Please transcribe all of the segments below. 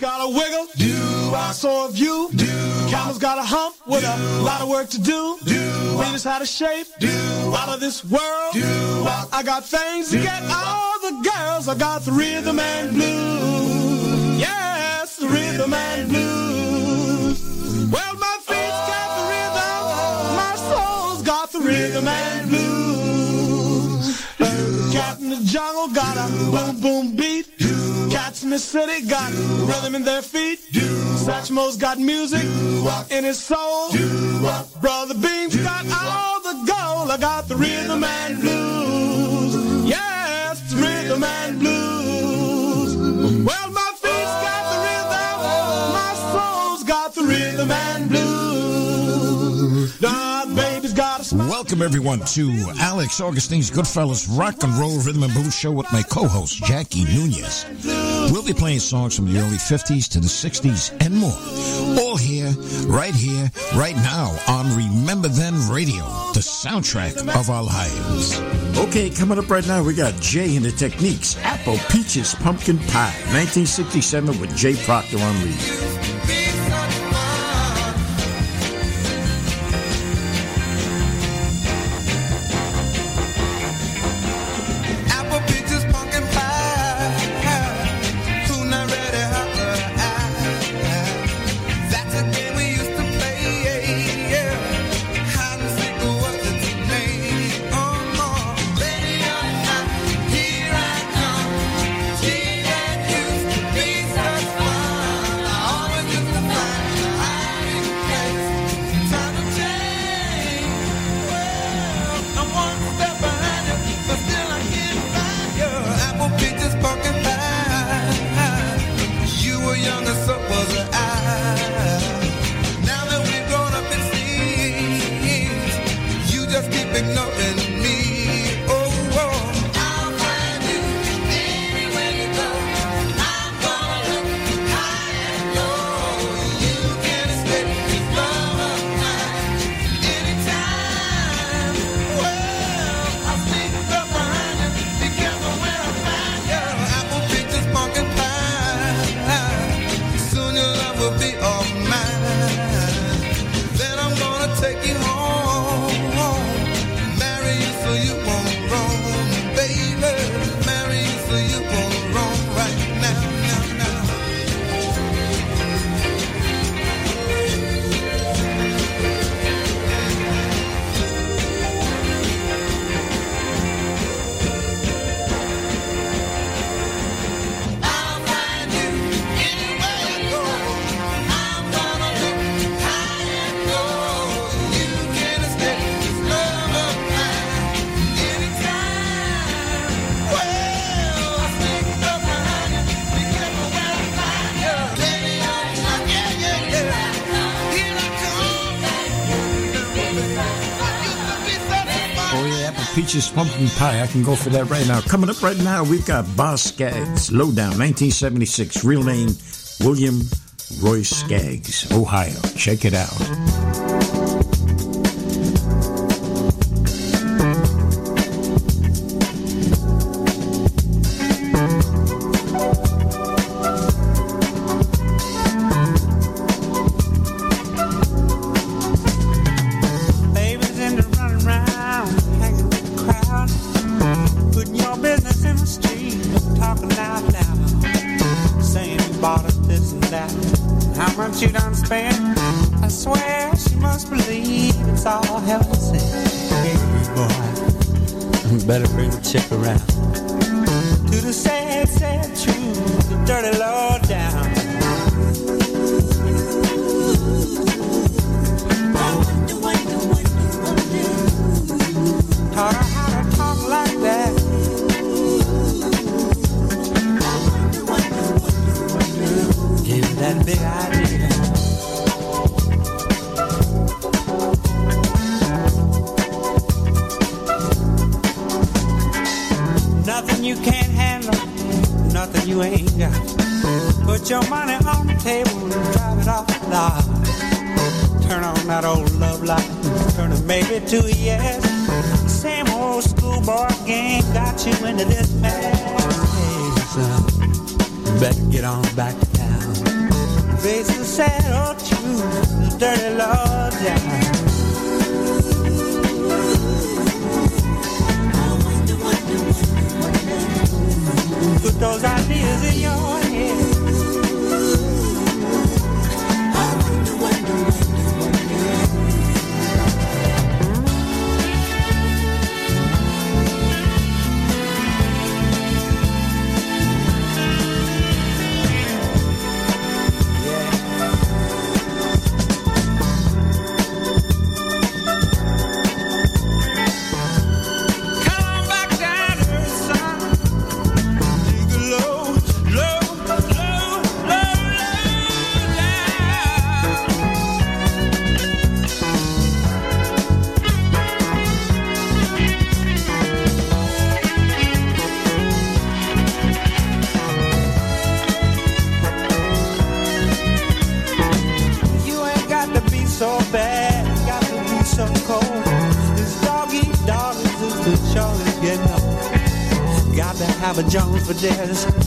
Got a wiggle. Do so have you. Do Camel's got a hump with a lot of work to do. Do Venus had a shape. Do out of this world. Do I got things to get all the girls. I got the rhythm and blues. Yes, the rhythm and blues. Well, my feet's got the rhythm. My soul's got the rhythm and blues. Cat in the jungle got a boom boom beat. The city got rhythm in their feet. Satchmo's got music in his soul. Brother Beam's got all the gold. I got the rhythm and blues. Yes, rhythm and blues. Well, my Welcome everyone to Alex Augustine's Goodfellas Rock and Roll Rhythm and Blues Show with my co-host Jackie Nunez. We'll be playing songs from the early 50s to the 60s and more. All here, right here, right now on Remember Then Radio, the soundtrack of our lives. Okay, coming up right now, we got Jay and the Techniques, Apple Peaches Pumpkin Pie, 1967 with Jay Proctor on lead. Pumpkin Pie. I can go for that right now. Coming up right now, we've got Boz Scaggs, Lowdown, 1976. Real name, William Royce Scaggs, Ohio. Check it out. daffodils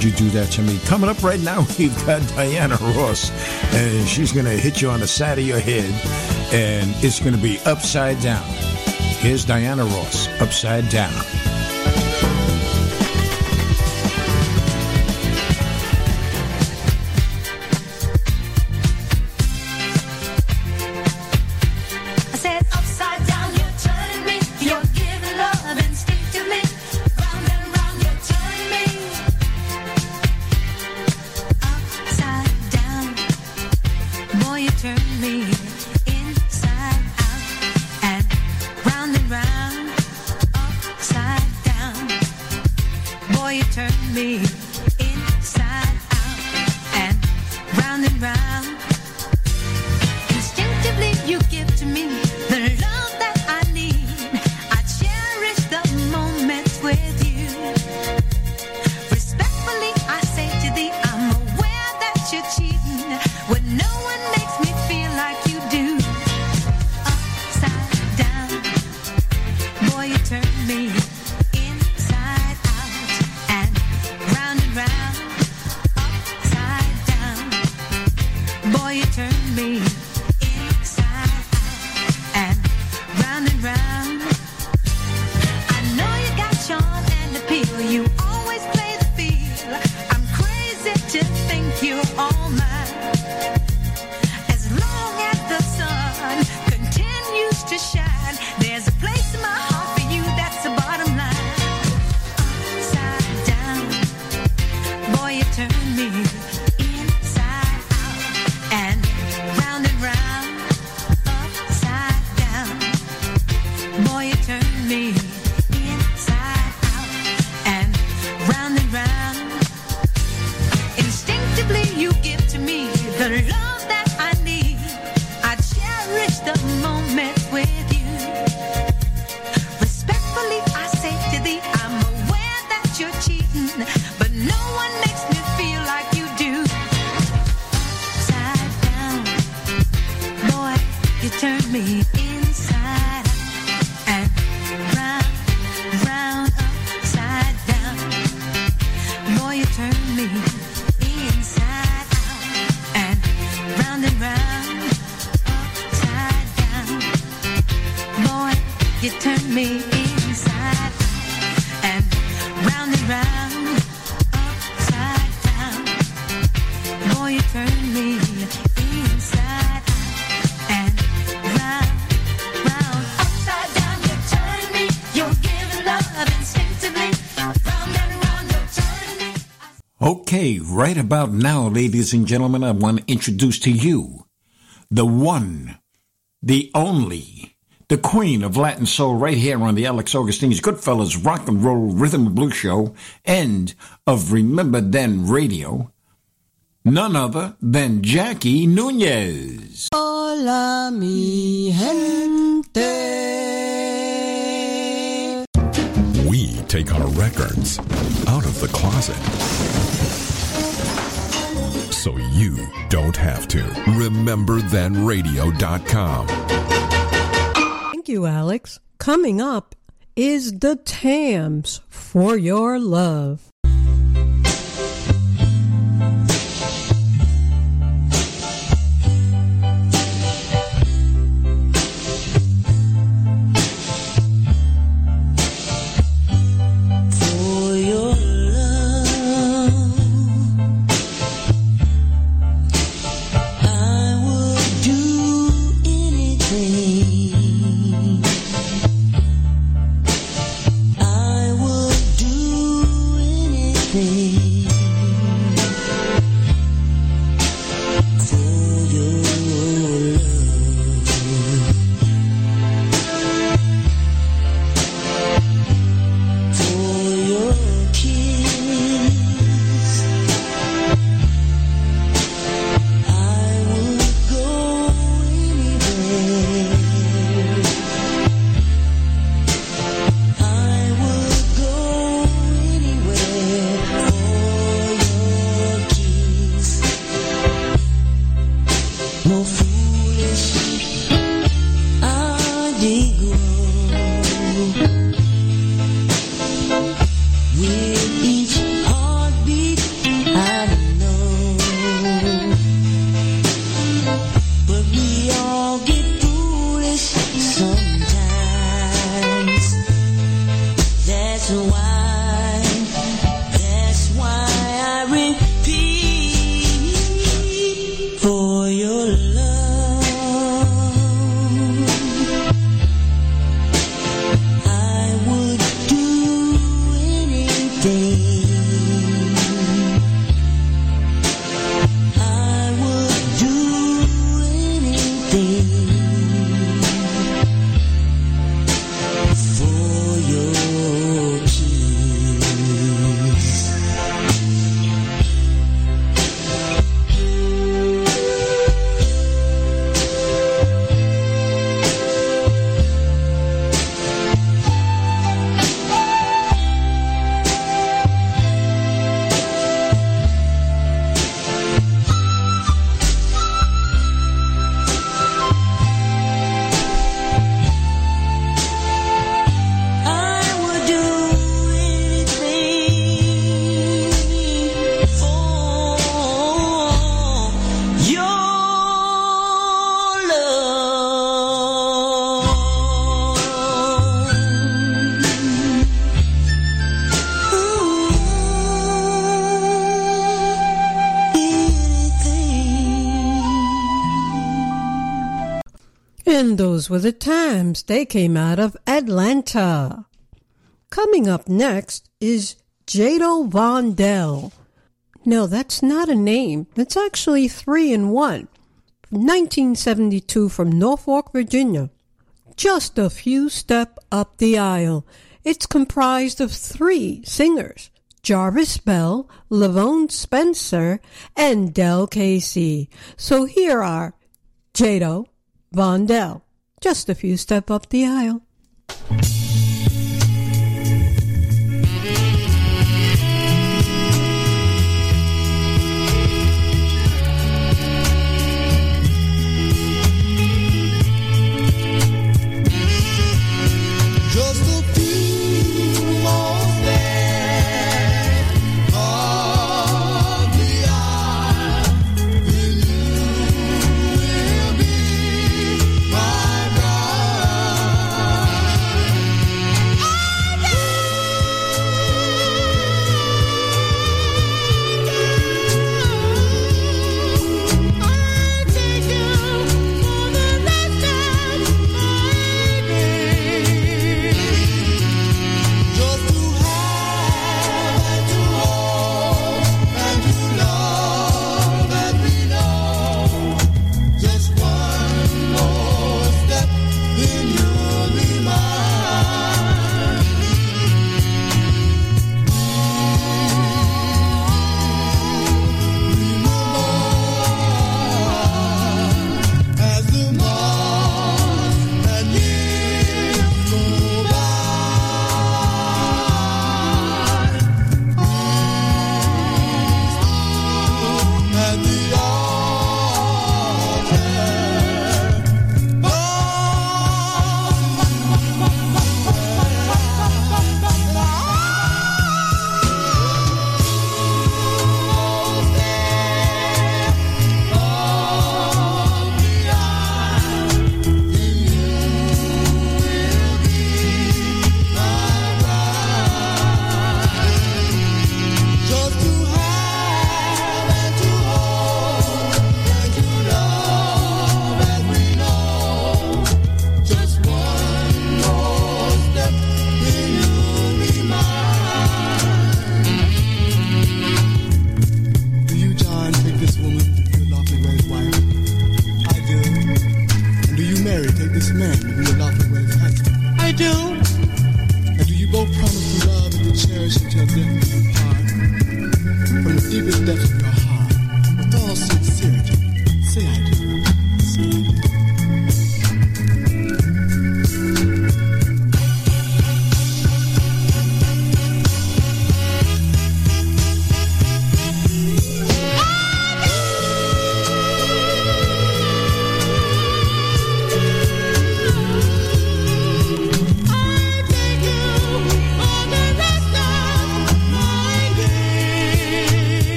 would you do that to me? Coming up right now, we've got Diana Ross, and she's going to hit you on the side of your head, and it's going to be upside down. Here's Diana Ross, upside down. Right about now, ladies and gentlemen, I want to introduce to you the one, the only, the queen of Latin soul right here on the Alex Augustine's Goodfellas Rock and Roll Rhythm and Blues Show and of Remember Then Radio, none other than Jackie Nunez. Hola, mi gente. We take our records out of the closet. So you don't have to. RememberThenRadio.com. Thank you, Alex. Coming up is the Tams for Your Love. Were the times They came out of Atlanta. Coming up next is Jado Vondell. No, that's not a name. It's actually three in one. 1972 from Norfolk, Virginia. Just a few step up the aisle. It's comprised of three singers. Jarvis Bell, Lavone Spencer, and Del Casey. So here are Jado Vondell. Just a few step up the aisle.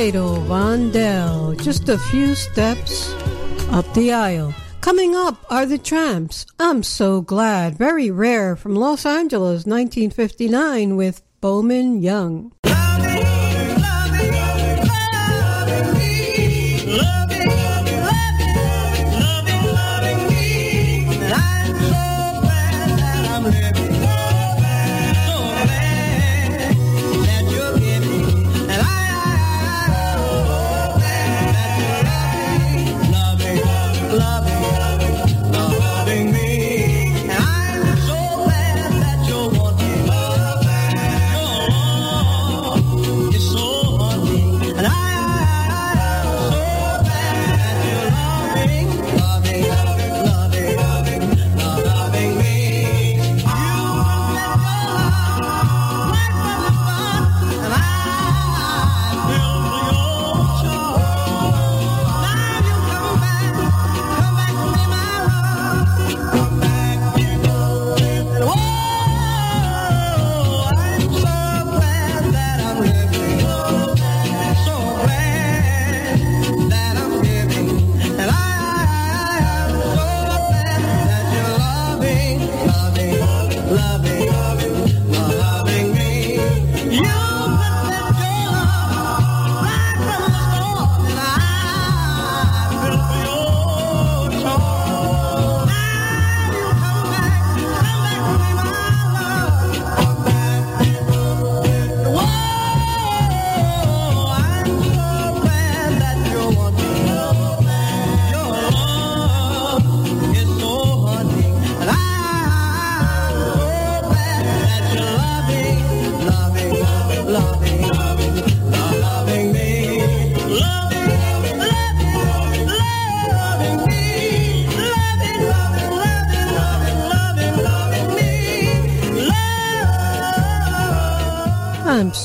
Jado Vondell, just a few steps up the aisle. Coming up are the Tramps. I'm so glad. Very rare from Los Angeles, 1959, with Bowman Young.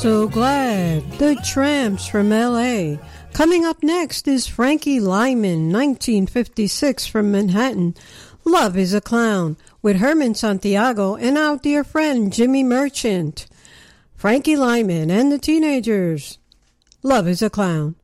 So glad. The Tramps from LA. Coming up next is Frankie Lymon, 1956 from Manhattan. Love is a Clown with Herman Santiago and our dear friend Jimmy Merchant. Frankie Lymon and the Teenagers. Love is a Clown.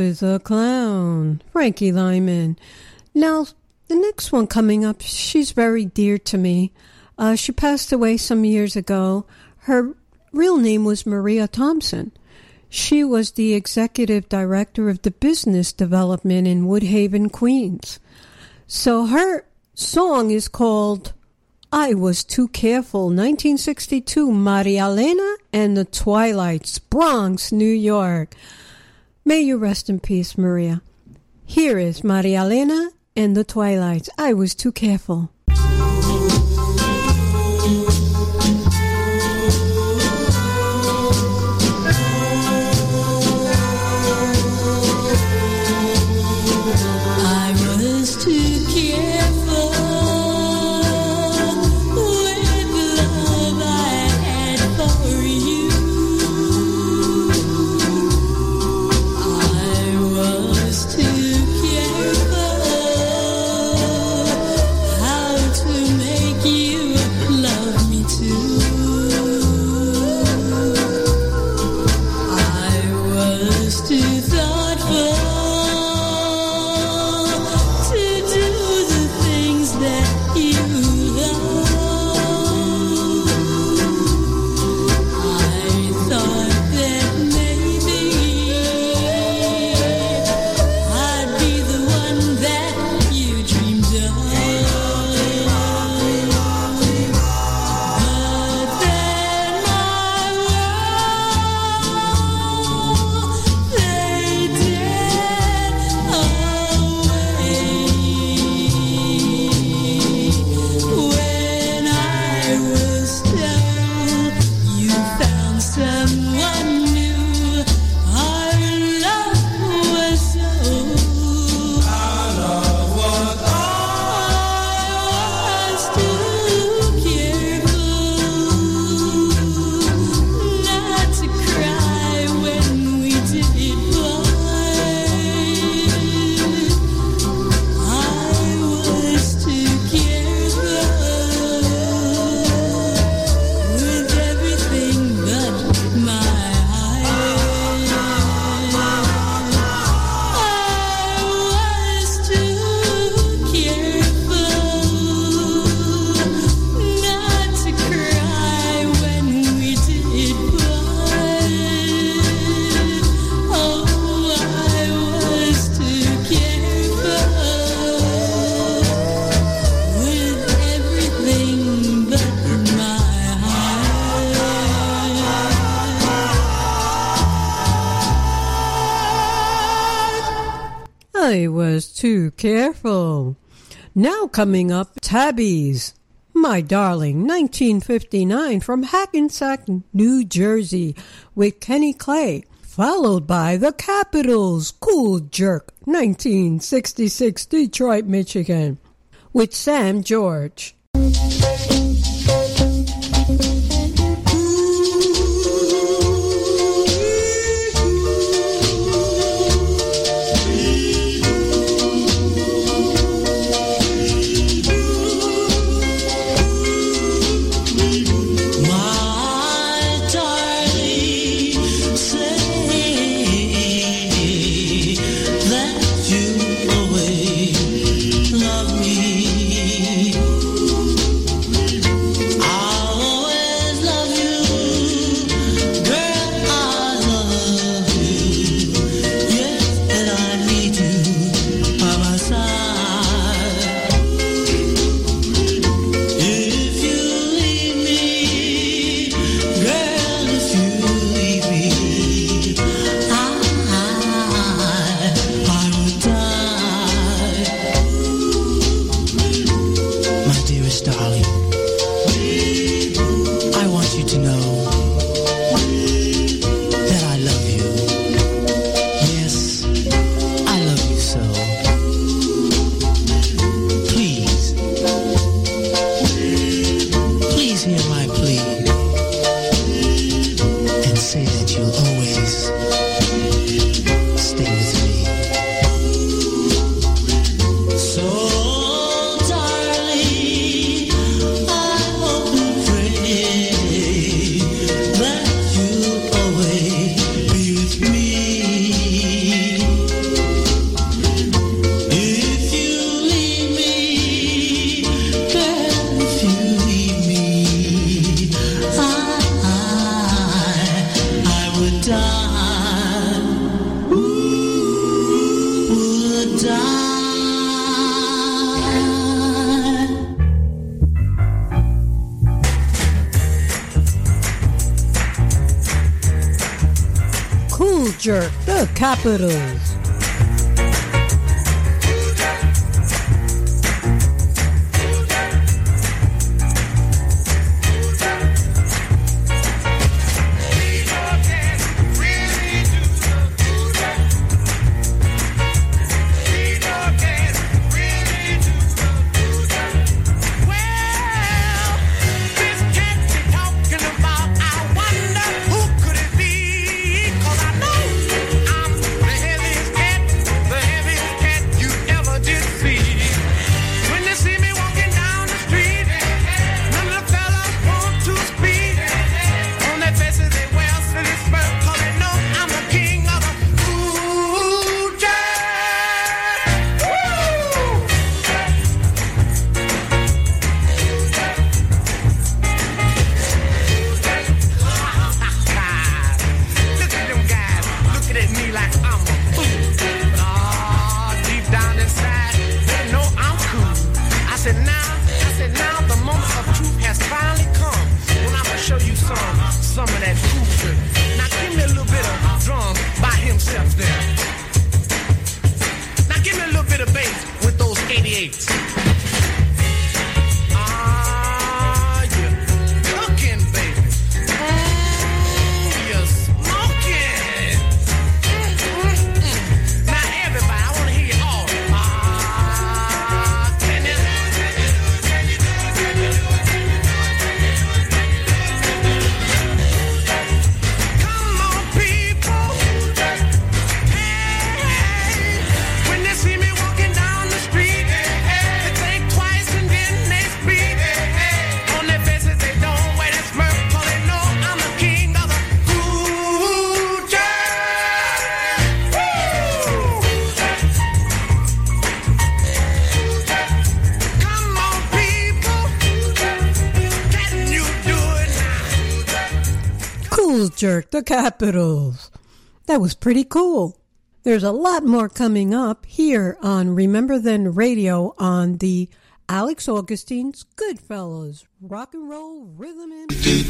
Is a Clown, Frankie Lymon. Now, the next one coming up, she's very dear to me. Uh, she passed away some years ago. Her real name was Maria Thompson. She was the executive director of the business development in Woodhaven, Queens. So her song is called I Was Too Careful, 1962, Maria Elena and the Twilights, Bronx, New York. May you rest in peace, Maria. Here is Maria Elena and the Twilights. I was too careful. Coming up, Tabbys. My Darling, 1959 from Hackensack, New Jersey, with Kenny Clay, followed by The Capitols, Cool Jerk, 1966, Detroit, Michigan, with Sam George. The the Capitols. That was pretty cool. There's a lot more coming up here on Remember Then Radio on the Alex Augustine's Goodfellas Rock and Roll Rhythm and Hey,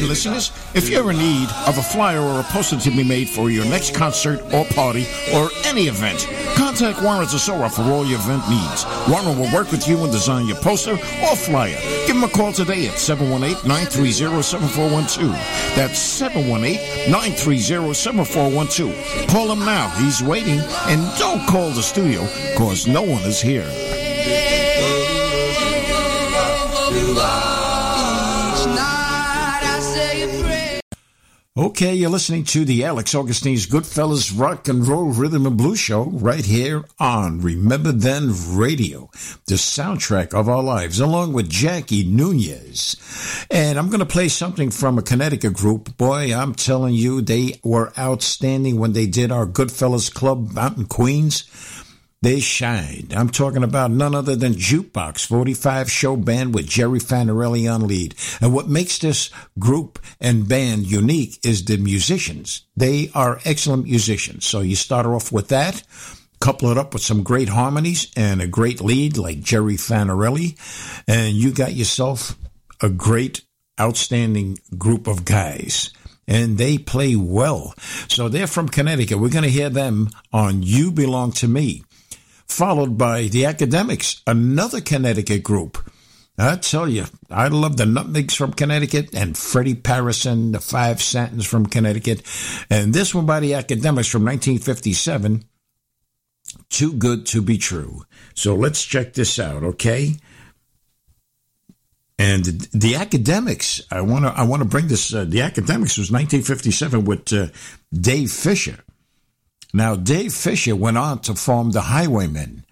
listeners, if you're in need of a flyer or a poster to be made for your next concert or party or any event, contact Warren Zasora for all your event needs. Warren will work with you and design your poster or flyer. Give him a call today at 718-930-7412. That's 718-930-7412. Call him now. He's waiting. And don't call the studio, cause no one is here. Okay, you're listening to the Alex Augustine's Goodfellas Rock and Roll Rhythm and Blues Show right here on Remember Then Radio, the soundtrack of our lives, along with Jackie Nunez. And I'm going to play something from a Connecticut group. Boy, I'm telling you, they were outstanding when they did our Goodfellas Club out in Queens. They shined. I'm talking about none other than Jukebox 45 show band with Jerry Fanarelli on lead. And what makes this group and band unique is the musicians. They are excellent musicians. So you start off with that, couple it up with some great harmonies and a great lead like Jerry Fanarelli, and you got yourself a great, outstanding group of guys and they play well. So they're from Connecticut. We're going to hear them on You Belong to Me, followed by the Academics, another Connecticut group. I tell you, I love the Nutmegs from Connecticut and Freddie Parison, the Five Satins from Connecticut, and this one by the Academics from 1957. Too good to be true. So let's check this out, okay? And the, the academics, I want to I want to bring this. Uh, the academics was 1957 with uh, Dave Fisher. Now Dave Fisher went on to form the Highwaymen,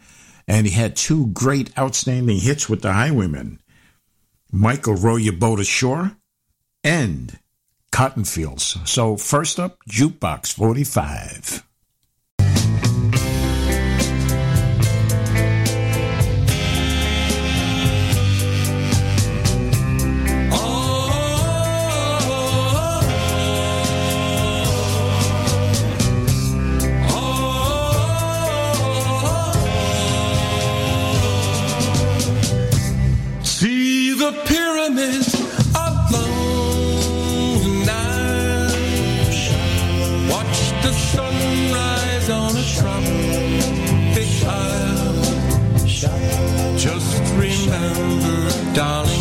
and he had two great, outstanding hits with the Highwaymen: Michael Row Your Boat Ashore and Cotton Fields. So first up, Jukebox 45. darling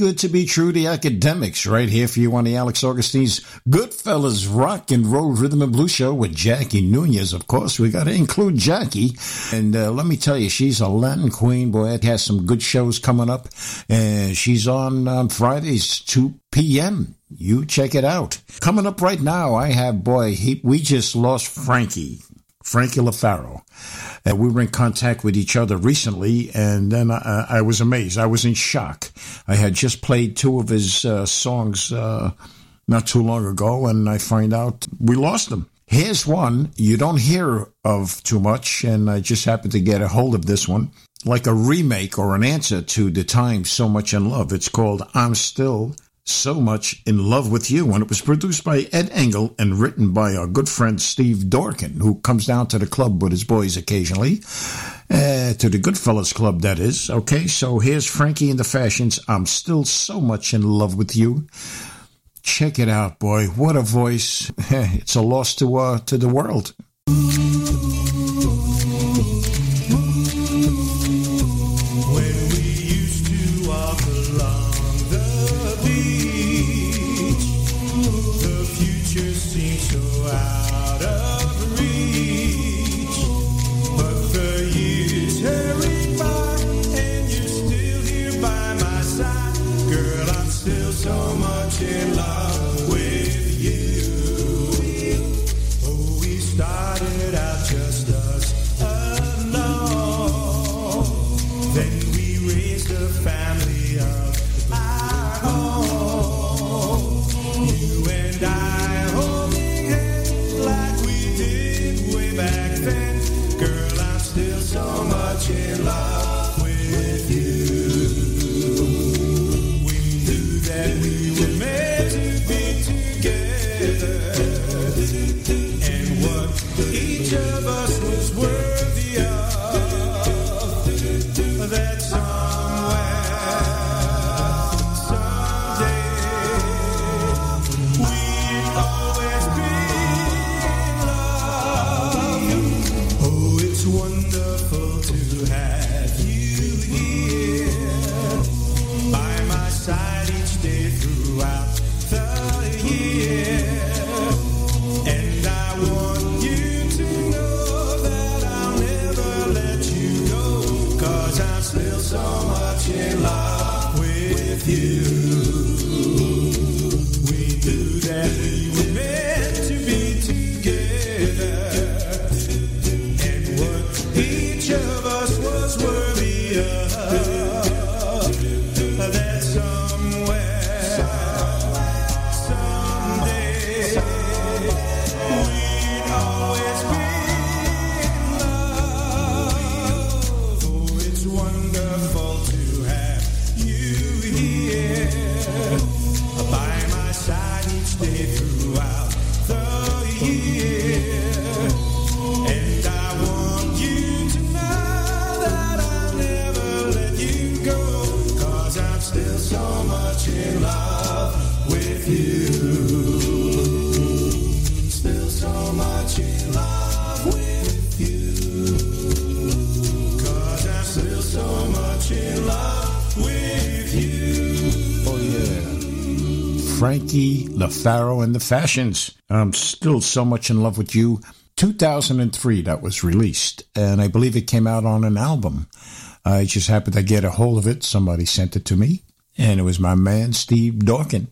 good to be true to academics right here for you on the Alex Augustine's Goodfellas Rock and Roll Rhythm and Blues Show with Jackie Nunez. Of course, we got to include Jackie. And uh, let me tell you, she's a Latin queen. Boy, it has some good shows coming up. And she's on on Fridays, 2 p.m. You check it out. Coming up right now, I have, boy, he, we just lost Frankie, Frankie LaFaro. We were in contact with each other recently, and then I, I was amazed. I was in shock. I had just played two of his uh, songs uh, not too long ago, and I find out we lost them. Here's one you don't hear of too much, and I just happened to get a hold of this one, like a remake or an answer to The Tymes So Much in Love. It's called I'm Still So Much in Love with You, and it was produced by Ed Engel and written by our good friend Steve Dorkin, who comes down to the club with his boys occasionally. Uh, to the Goodfellas Club, that is. Okay, so here's Frankie and the Fashions. I'm still so much in love with you. Check it out, boy. What a voice. it's a loss to uh, to the world. So much in love with LaFaro and the Fashions. I'm still so much in love with you. 2003, that was released, and I believe it came out on an album. I just happened to get a hold of it. Somebody sent it to me, and it was my man, Steve Dorkin.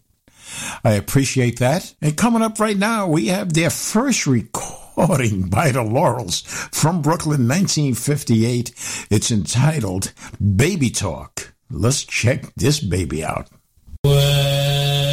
I appreciate that. And coming up right now, we have their first recording by the Laurels from Brooklyn, 1958. It's entitled Baby Talk. Let's check this baby out. Which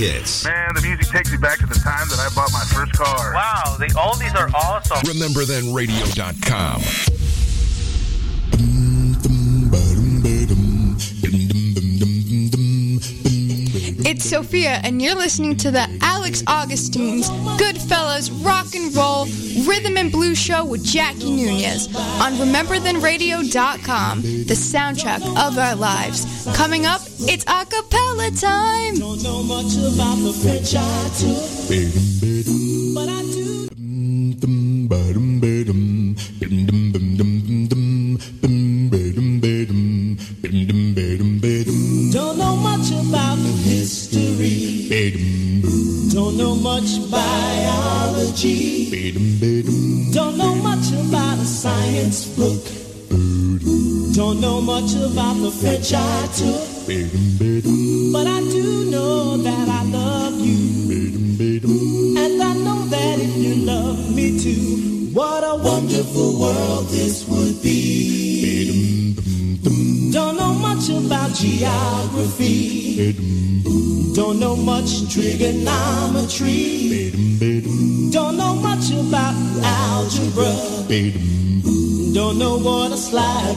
hits. Man, the music takes me back to the time that I bought my first car. Wow, the oldies are awesome. Remember then radio.com. It's Sophia, and you're listening to the Alex Augustine's Goodfellas Rock and Roll Rhythm and Blues Show with Jackie Nunez on RememberThenRadio.com, the soundtrack of our lives. Coming up, it's acapella time. Don't know much about the French I took, but I do. Don't know much about history. Don't know much biology. Don't know much about a science book. Don't know much about the French I. trigonometry. Don't know much about algebra. Don't know what a slide.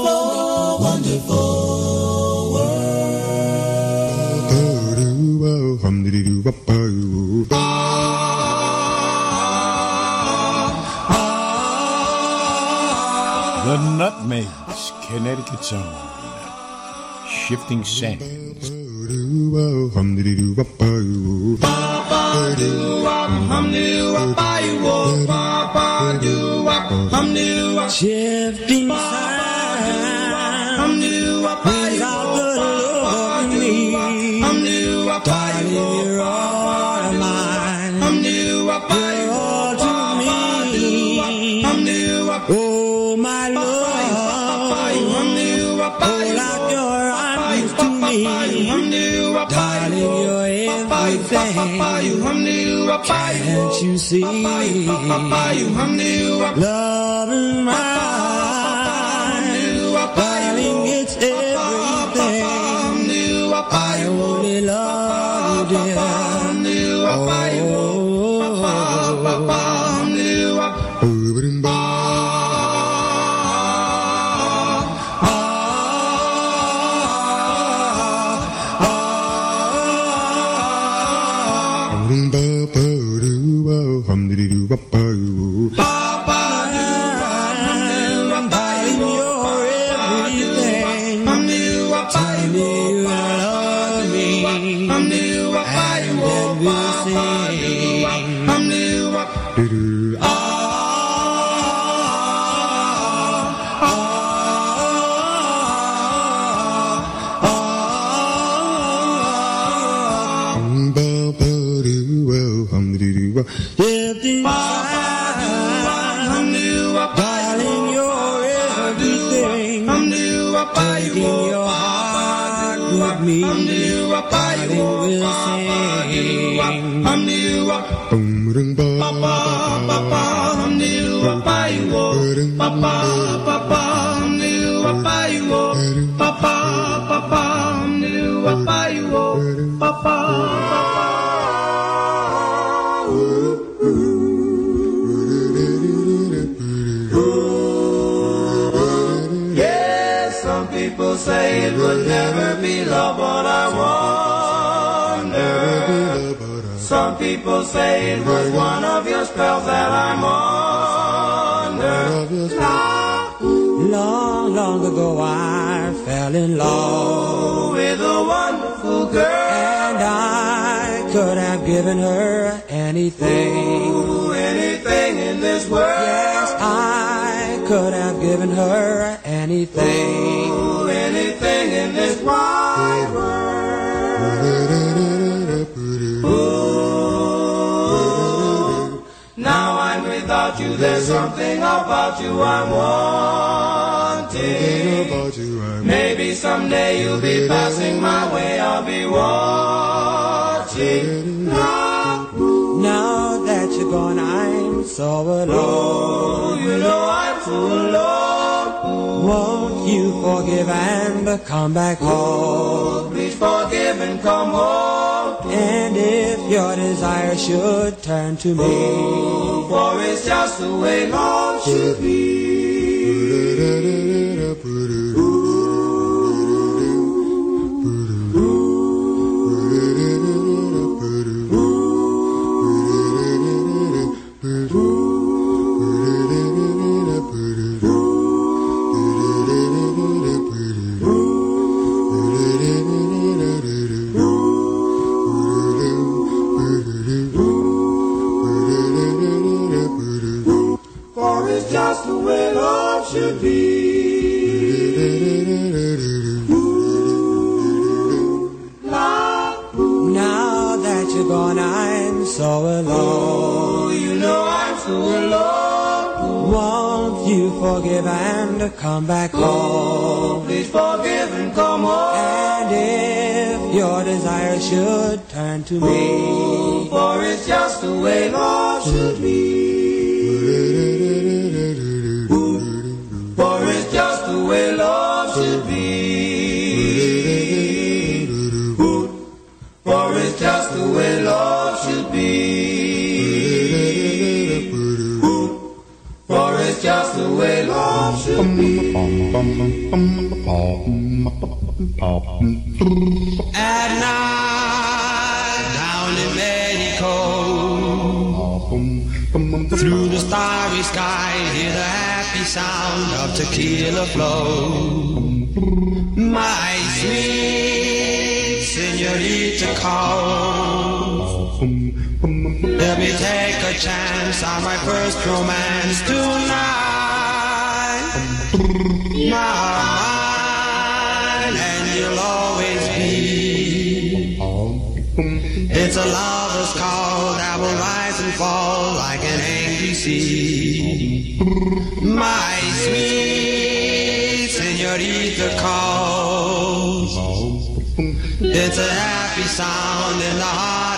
Connecticut's own Shifting Sands. Shifting Sands. you see. Love in my say it would never be love, people say it was one of your spells that I'm under. Long, long ago I fell in love with a wonderful girl, and I could have given her anything, anything in this world. Yes, I could have given her anything, anything in this wide world. I'm you, there's something about you I'm wanting. Maybe someday you'll be passing my way, I'll be watching. Now that you're gone, I'm so alone. You know I'm so alone. Won't you forgive and come back home? Please forgive and come home. And if your desire should turn to me, for it's just the way love should be. For so alone. You know I'm so alone. Won't you forgive and come back home? Please forgive and come home. And if your desire should turn to me, For it's just the way love should be. At night, down in Mexico, through the starry sky, hear the happy sound of tequila flow. My sweet senorita calls. Let me take a chance on my first romance tonight. Mine, and you'll always be. It's a lover's call that will rise and fall like an angry sea. My sweet senorita calls. It's a happy sound in the heart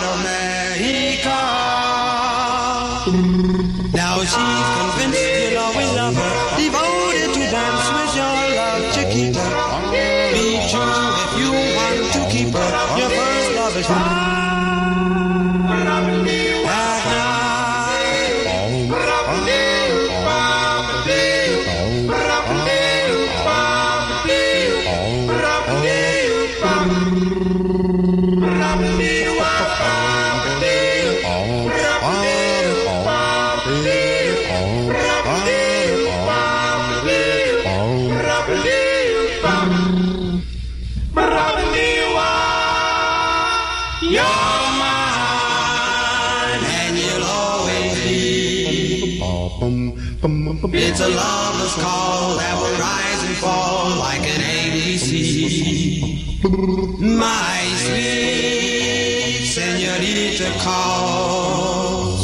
my sweet senorita calls.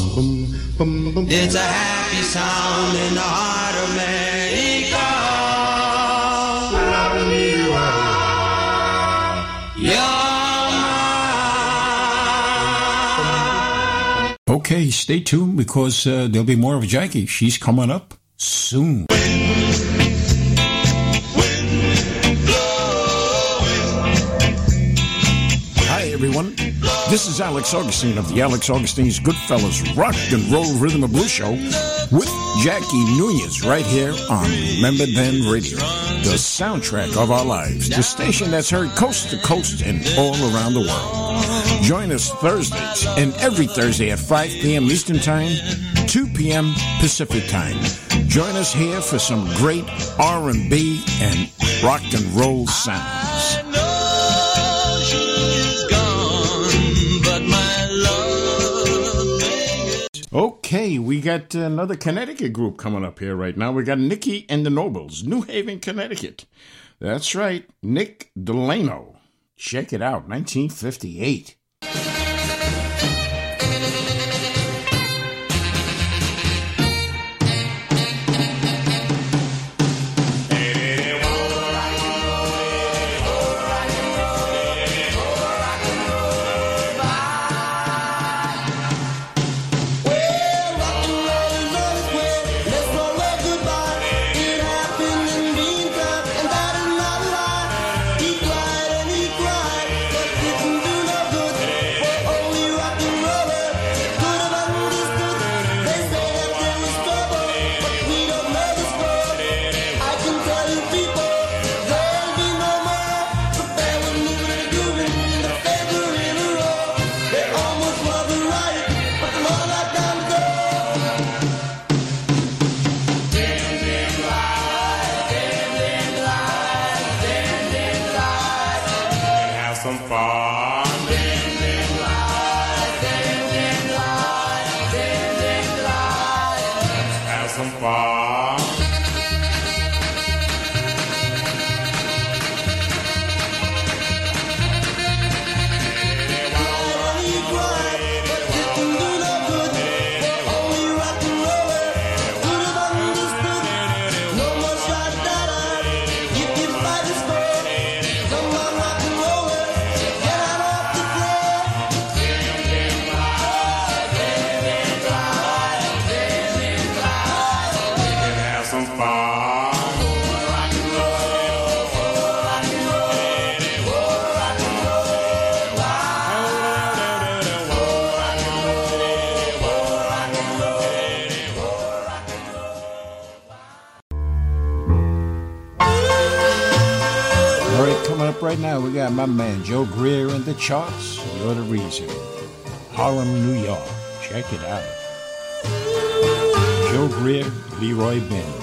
It's a happy sound in the heart of America. Okay, stay tuned because uh, there'll be more of Jackie. She's coming up soon. Is Alex Augustine of the Alex Augustine's Goodfellas Rock and Roll Rhythm and Blues Show with Jackie Nunez right here on Remember Then Radio, the soundtrack of our lives, the station that's heard coast to coast and all around the world. Join us Thursdays and every Thursday at 5 p.m. Eastern Time, 2 p.m. Pacific Time. Join us here for some great R&B and rock and roll sounds. Okay, we got another Connecticut group coming up here right now. We got Nicky and the Nobles, New Haven, Connecticut. That's right, Nick Delano. Check it out, 1958. Got my man Joe Greer in the charts. You're the reason. Harlem, New York. Check it out. Joe Greer, Leroy Benz.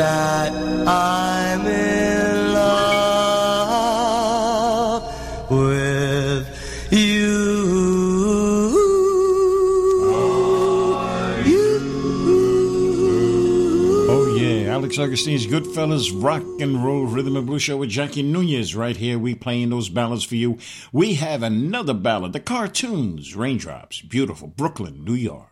that I'm in love with you. you. Oh yeah, Alex Augustine's Goodfellas Rock and Roll Rhythm and Blues Show with Jackie Nunez right here. We playing those ballads for you. We have another ballad, the Cartoons, Raindrops, beautiful Brooklyn, New York.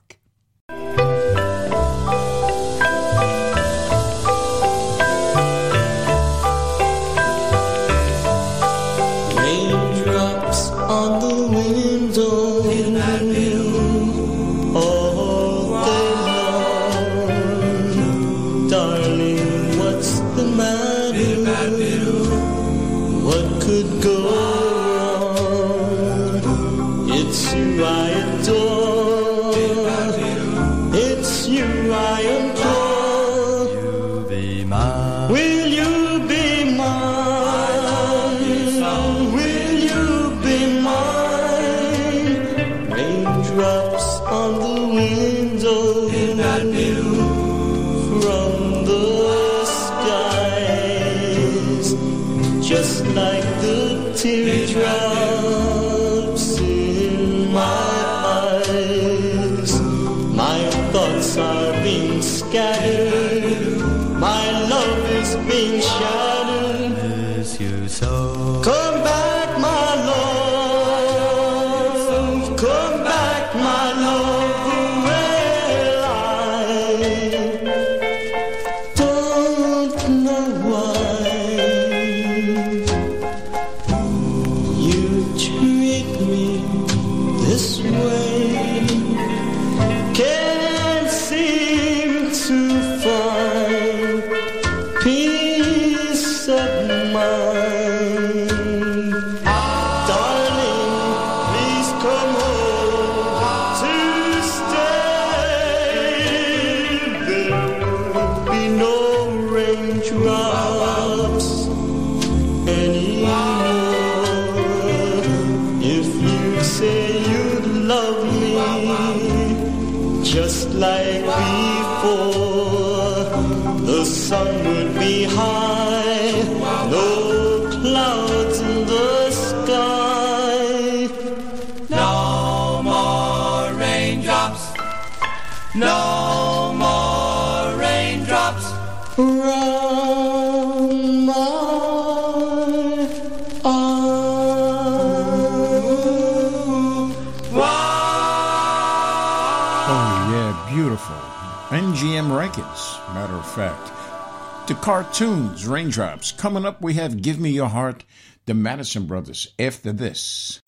fact. To cartoons, raindrops. Coming up, we have Give Me Your Heart, the Madison Brothers, after this.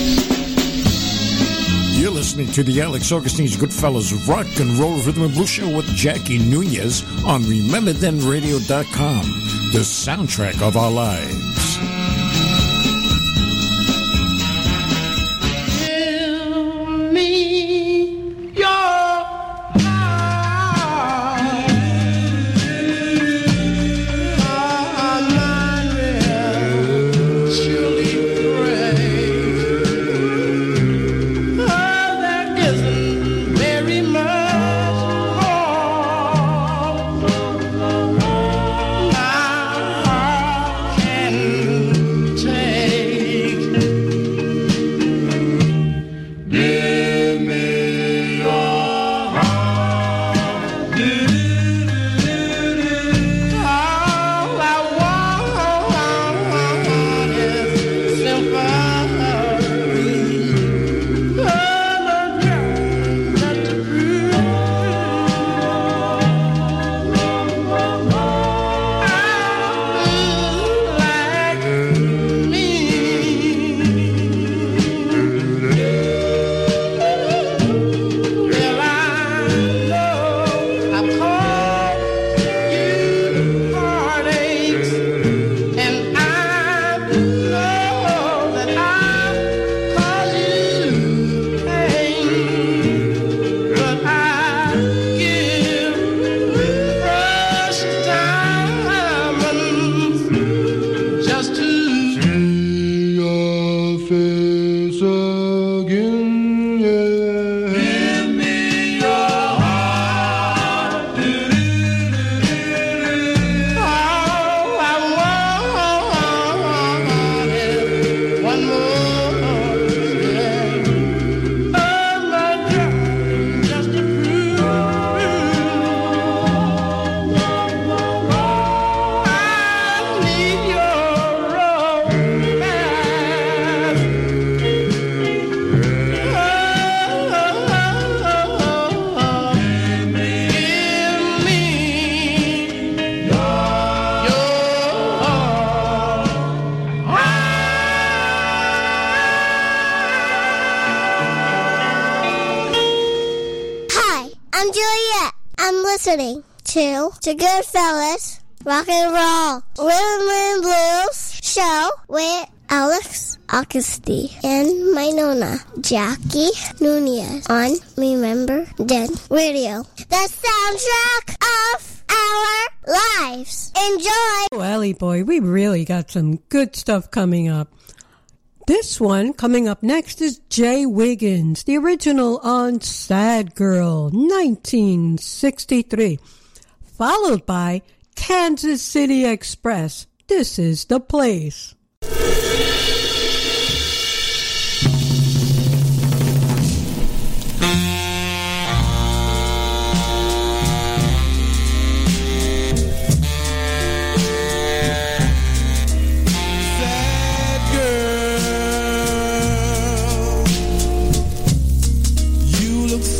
You're listening to the Alex Augustine's Goodfellas Rock and Roll Rhythm and Blues Show with Jackie Nunez on RememberThenRadio.com, the soundtrack of our lives. good stuff coming up. This one coming up next is Jay Wiggins, the original on Sad Girl, 1963, followed by Kansas City Express. This is the place.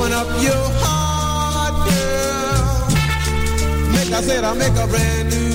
open up your heart, girl. Make a set, I make a brand new.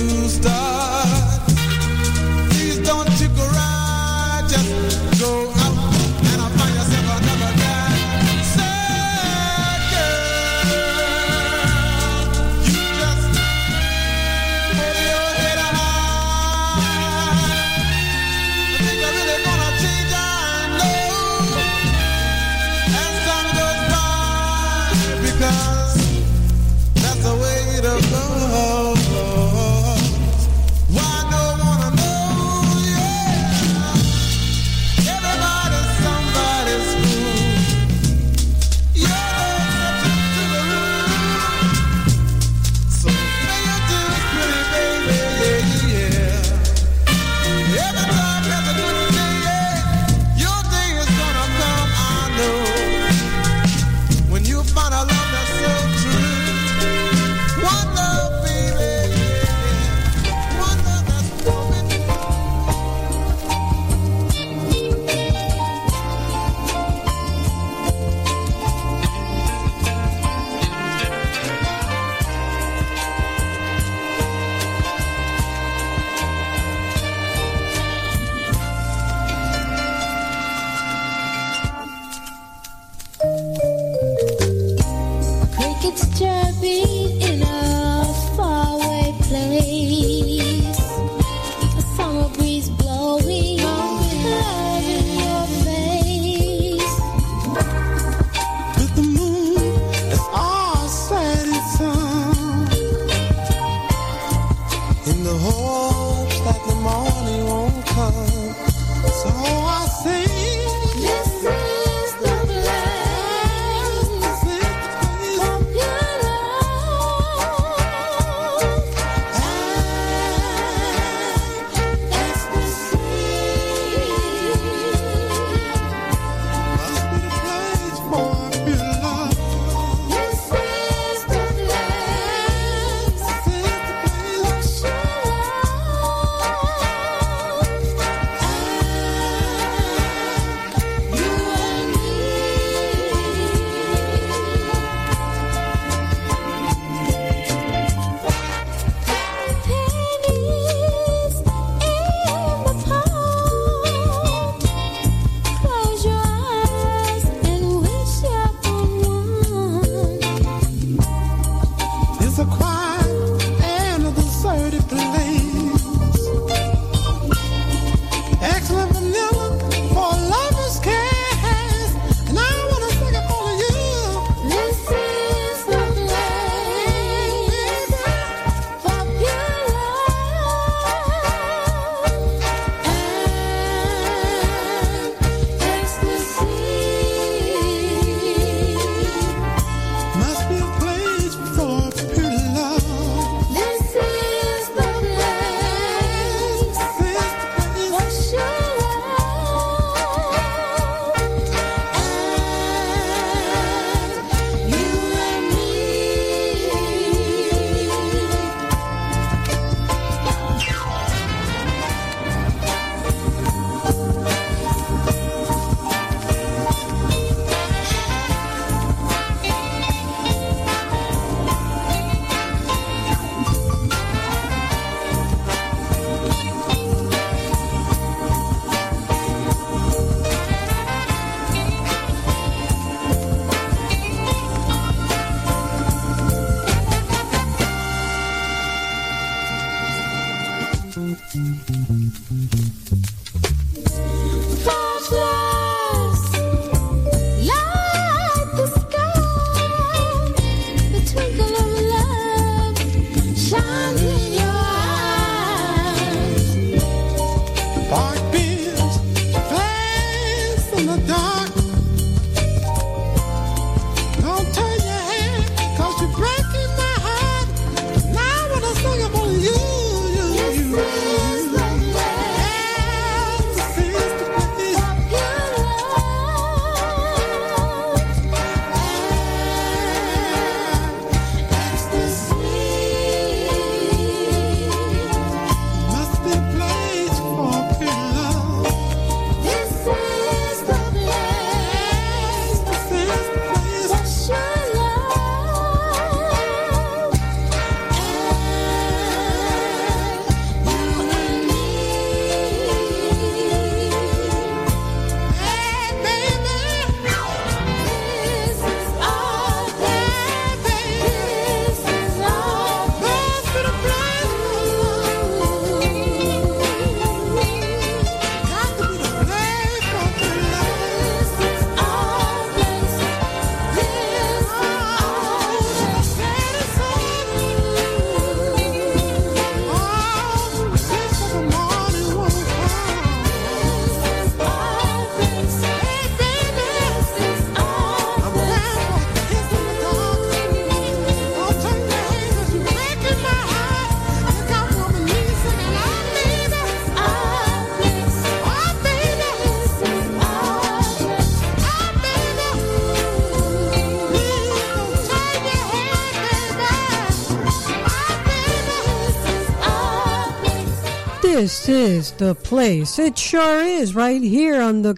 This is the place. It sure is right here on the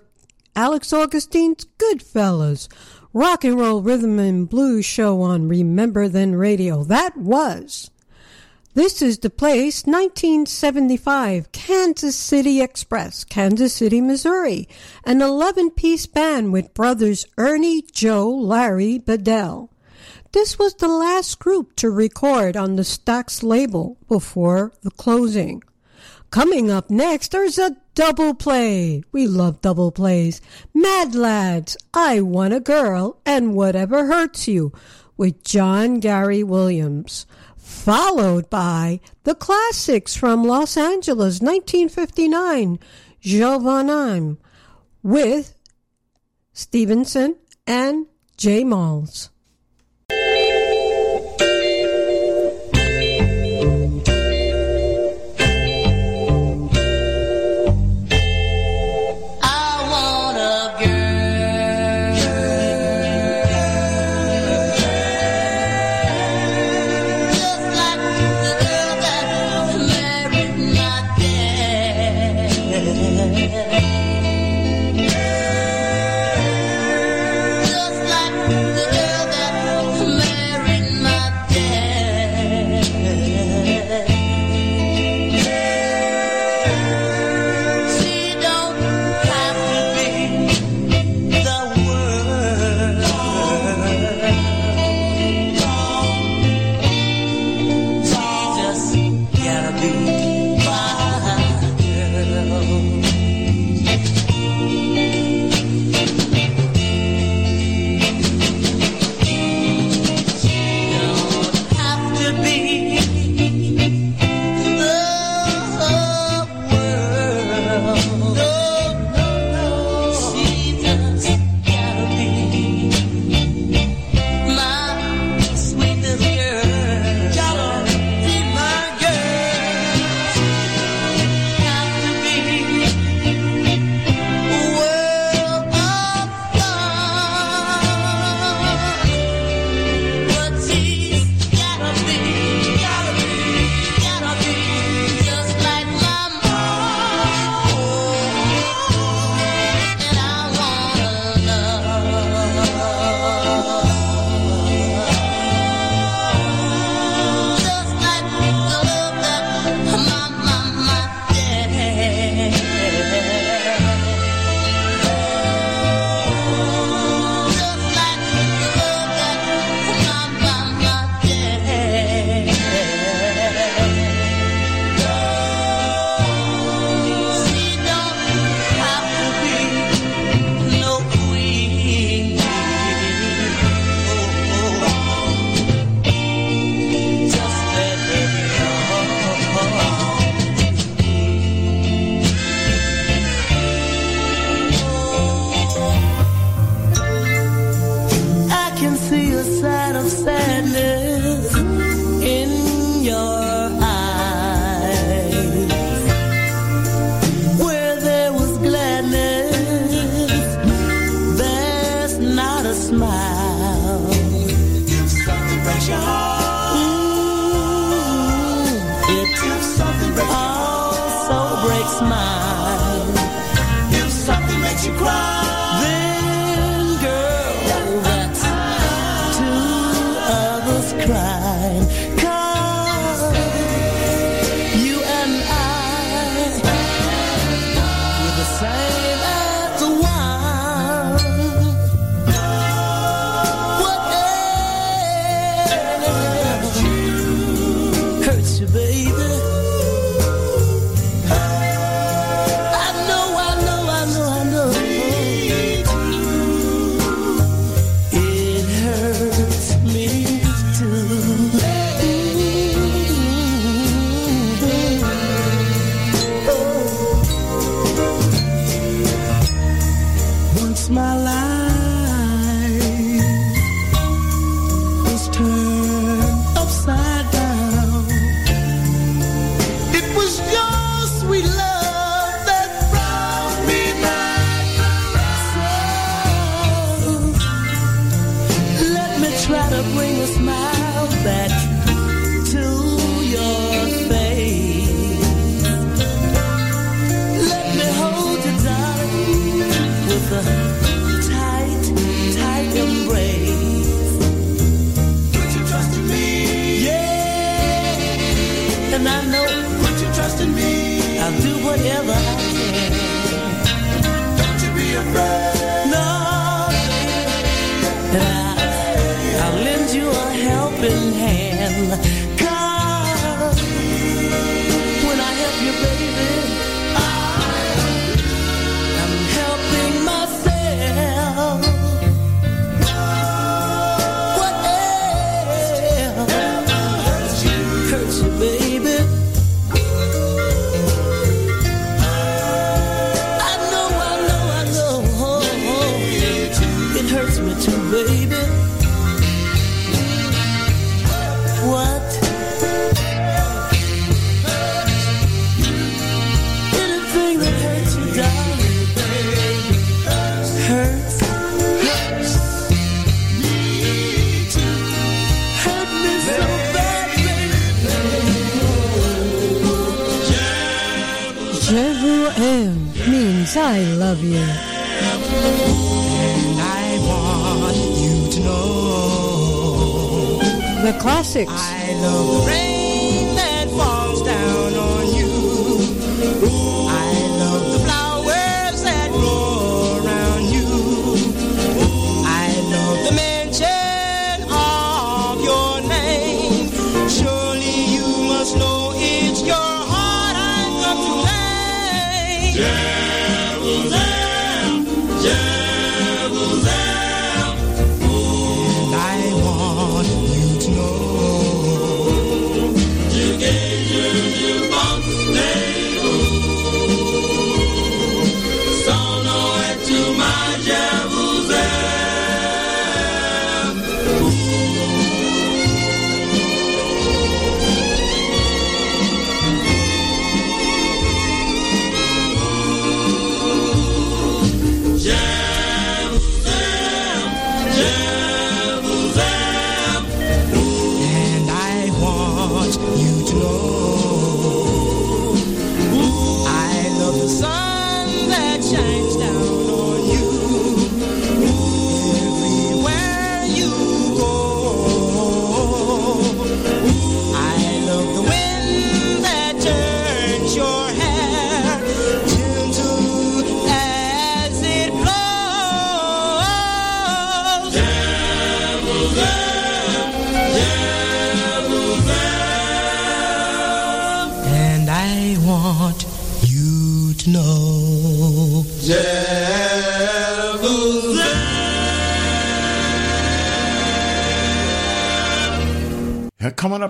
Alex Augustine's Goodfellas rock and roll rhythm and blues show on Remember Then Radio. That was. This is the place, 1975, Kansas City Express, Kansas City, Missouri, an 11 piece band with brothers Ernie, Joe, Larry, Bedell. This was the last group to record on the Stax label before the closing. Coming up next, there's a double play. We love double plays. Mad Lads, I Want a Girl, and Whatever Hurts You, with John Gary Williams. Followed by the classics from Los Angeles, 1959, Joe Giovanni, with Stevenson and J. Malls.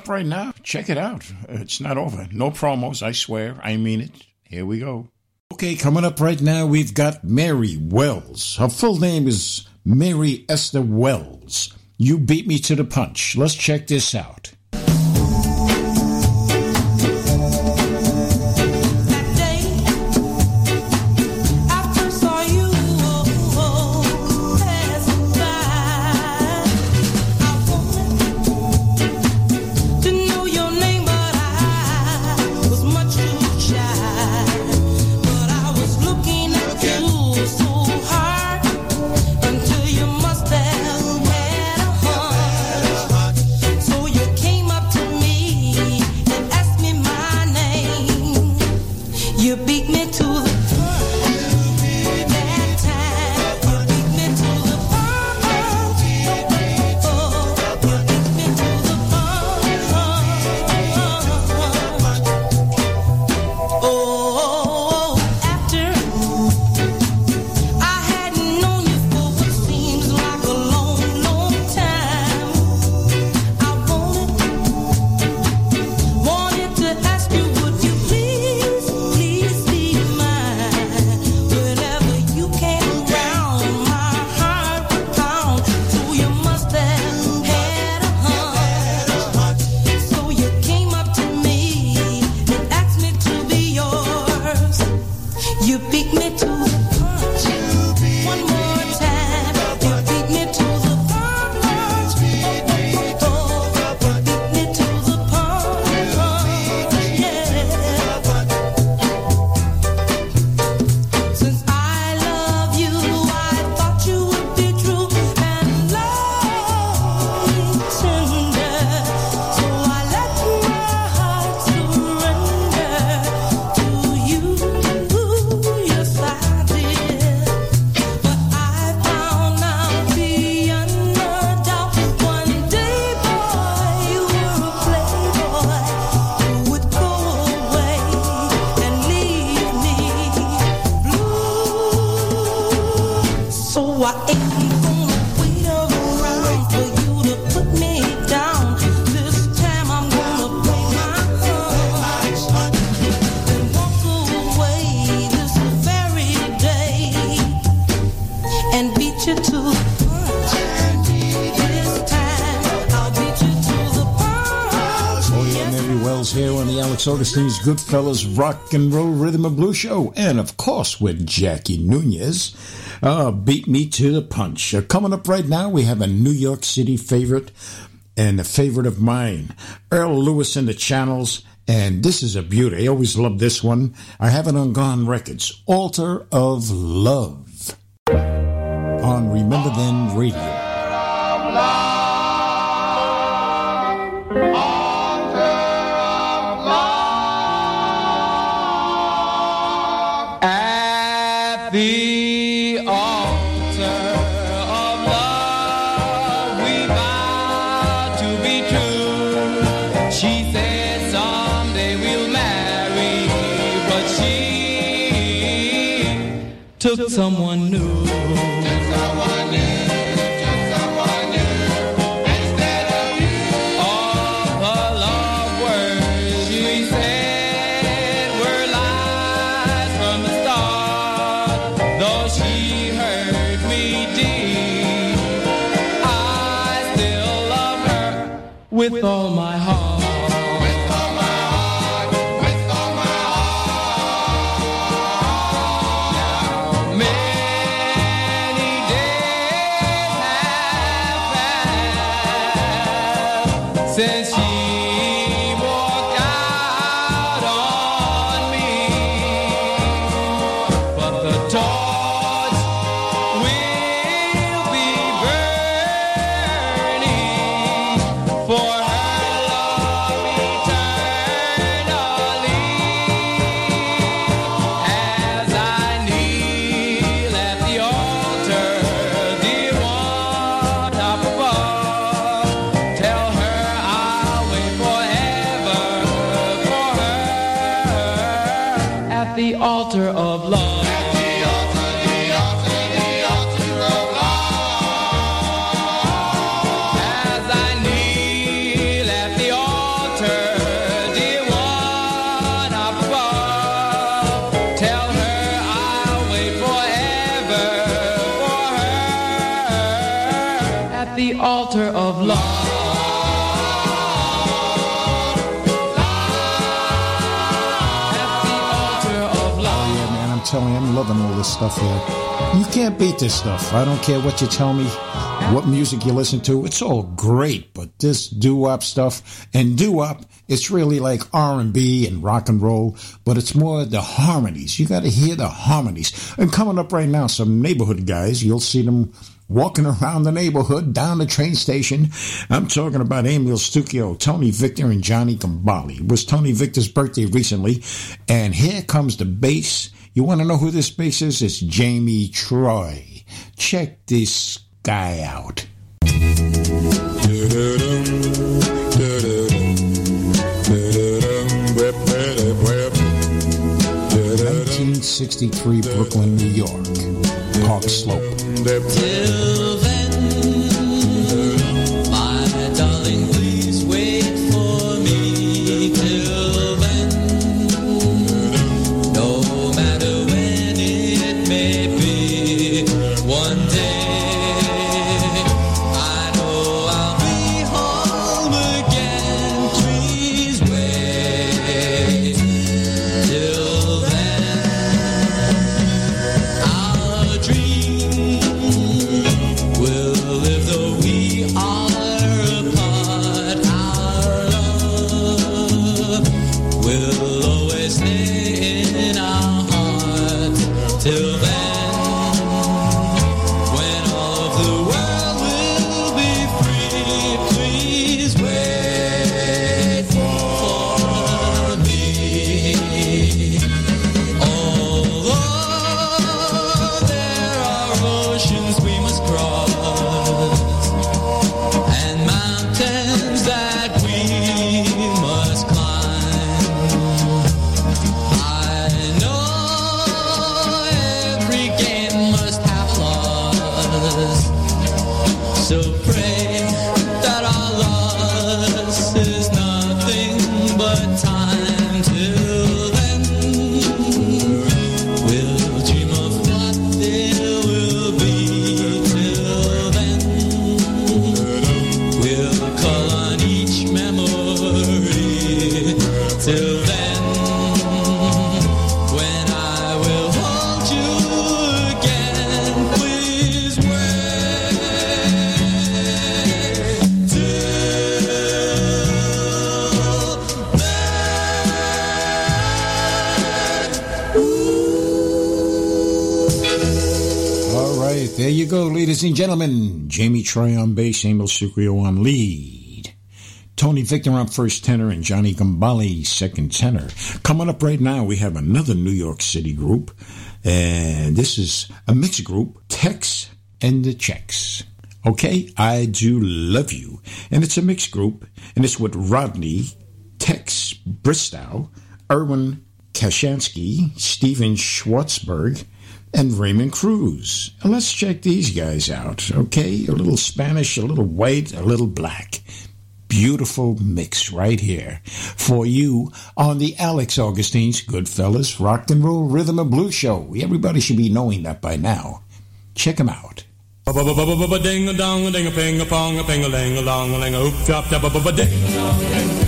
right now. Check it out. It's not over. No promos, I swear. I mean it. Here we go. Okay, coming up right now, we've got Mary Wells. Her full name is Mary Esther Wells. You beat me to the punch. Let's check this out. Augustine's Goodfellas Rock and Roll Rhythm and Blues Show. And of course with Jackie Nunez. Uh, beat me to the punch. Uh, coming up right now, we have a New York City favorite and a favorite of mine, Earl Lewis and the Channels. And this is a beauty. I always love this one. I have it on Gone Records. Altar of Love. On Remember Then Radio. Me all the love words she said were lies from the start Though she heard me deep, I still love her with all this stuff here. You can't beat this stuff. I don't care what you tell me, what music you listen to. It's all great, but this doo-wop stuff and doo-wop, it's really like R&B and rock and roll, but it's more the harmonies. You got to hear the harmonies. And coming up right now, some neighborhood guys, you'll see them walking around the neighborhood, down the train station. I'm talking about Emil Stucchio, Tony Victor, and Johnny Gambale. It was Tony Victor's birthday recently, and here comes the bass. You want to know who this bass is? It's Jamie Troy. Check this guy out. 1963 Brooklyn, New York. Park Slope. There you go, ladies and gentlemen. Jamie Troy on bass, Emil Stucchio on lead. Tony Victor on first tenor and Johnny Gambale second tenor. Coming up right now, we have another New York City group. And this is a mixed group, Tex and the Chex. Okay, I do love you. And it's a mixed group, and it's with Rodney, Tex Bristow, Erwin Kashansky, Steven Schwartzberg, and Raymond Cruz. Let's check these guys out, okay? A little Spanish, a little white, a little black. Beautiful mix right here for you on the Alex Augustine's Goodfellas Rock and Roll Rhythm and Blues Show. Everybody should be knowing that by now. Check them out. Ding a dong ding a ping a pong a ping a a long a a hoop chop chop a ding a dong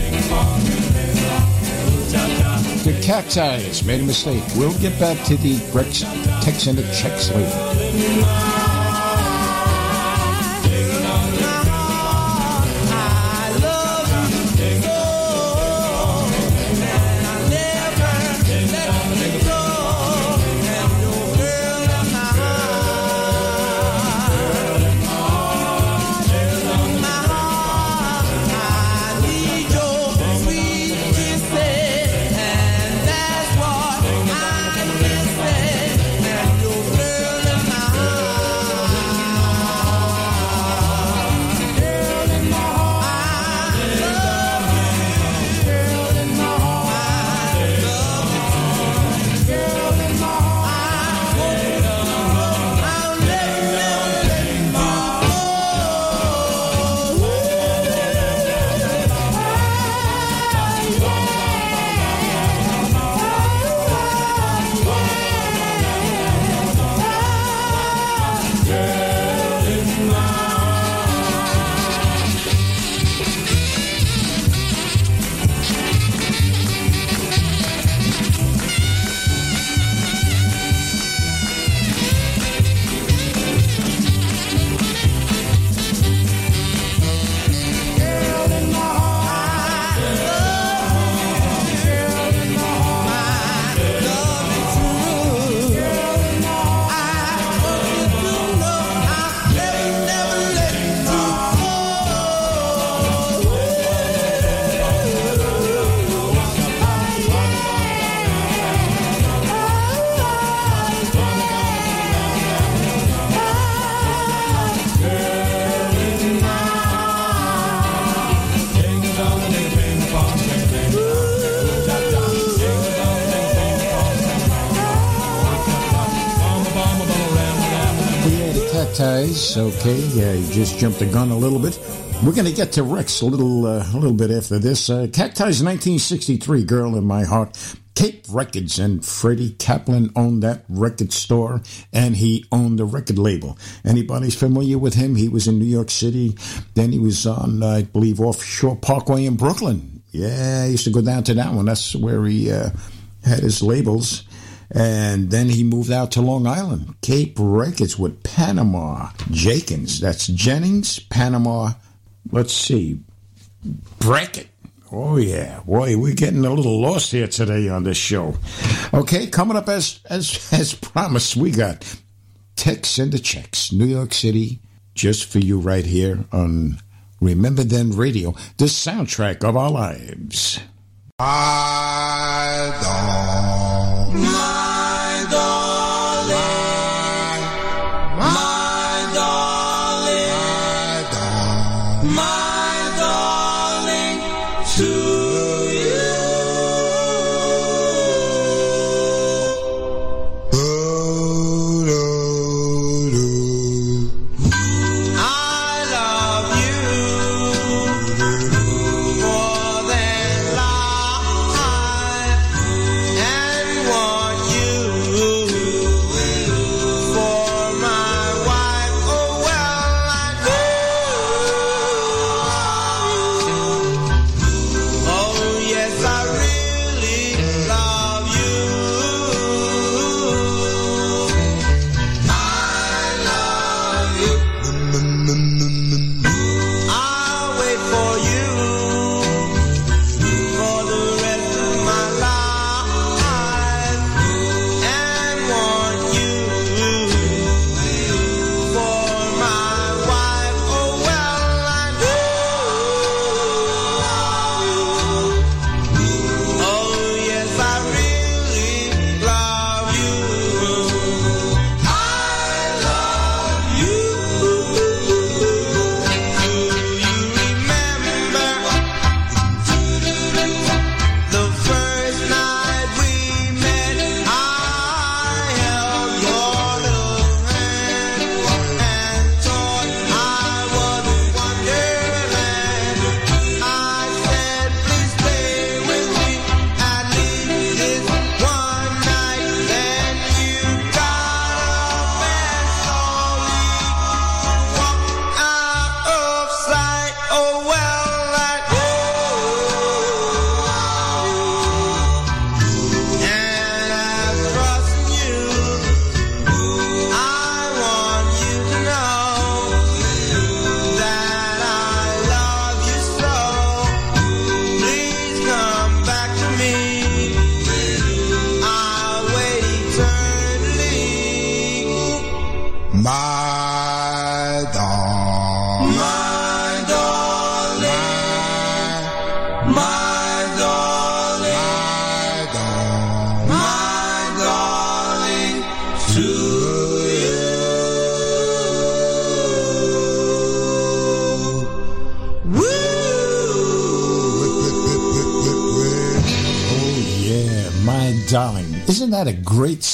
The Cacti's made a mistake. We'll get back to the Rex Tex and the Chex later. Cacti's. Okay, yeah, you just jumped the gun a little bit. We're going to get to Rex a little, uh, a little bit after this. Uh, Cacti's 1963, "Girl in My Heart." Cape Records and Freddie Kaplan owned that record store, and he owned the record label. Anybody's familiar with him? He was in New York City. Then he was on, I believe, Offshore Parkway in Brooklyn. Yeah, I used to go down to that one. That's where he uh, had his labels. And then he moved out to Long Island, Cape Records with Panama Jenkins. That's Jennings, Panama. Let's see, Brackett. Oh yeah, boy, we're getting a little lost here today on this show. Okay, coming up as as as promised, we got Tex and the Chex, New York City, just for you right here on Remember Then Radio, the soundtrack of our lives. I don't,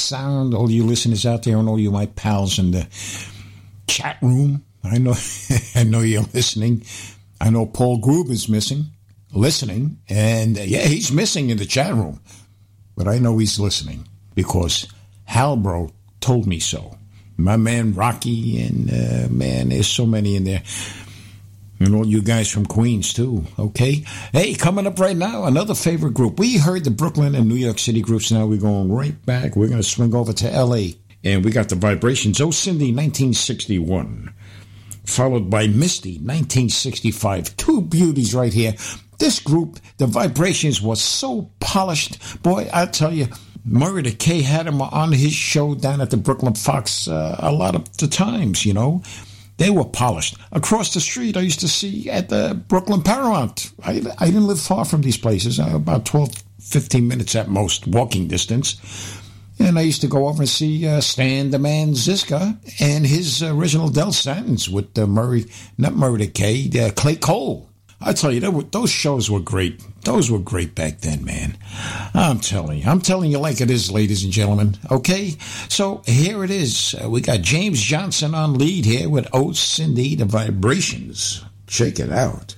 sound, all you listeners out there and all you my pals in the chat room? I know, I know you're listening. I know Paul Grube is missing, listening, and uh, yeah, he's missing in the chat room. But I know he's listening because Halbro told me so. My man Rocky and uh, man, there's so many in there. And all you guys from Queens, too, okay? Hey, coming up right now, another favorite group. We heard the Brooklyn and New York City groups. Now we're going right back. We're going to swing over to L.A. And we got the Vibrations. Oh, Cindy, 1961. Followed by Misty, 1965. Two beauties right here. This group, the Vibrations, was so polished. Boy, I tell you, Murray the K had him on his show down at the Brooklyn Fox uh, a lot of the times, you know. They were polished. Across the street, I used to see at the Brooklyn Paramount. I, I didn't live far from these places, uh, about 12, 15 minutes at most, walking distance. And I used to go over and see uh, Stan the Man Ziska and his original Del Santons with uh, Murray, not Murray the K, uh, Clay Cole. I tell you, those shows were great. Those were great back then, man. I'm telling you. I'm telling you like it is, ladies and gentlemen. Okay? So here it is. Uh, we got James Johnson on lead here with Oh Cindy, the Vibrations. Check it out.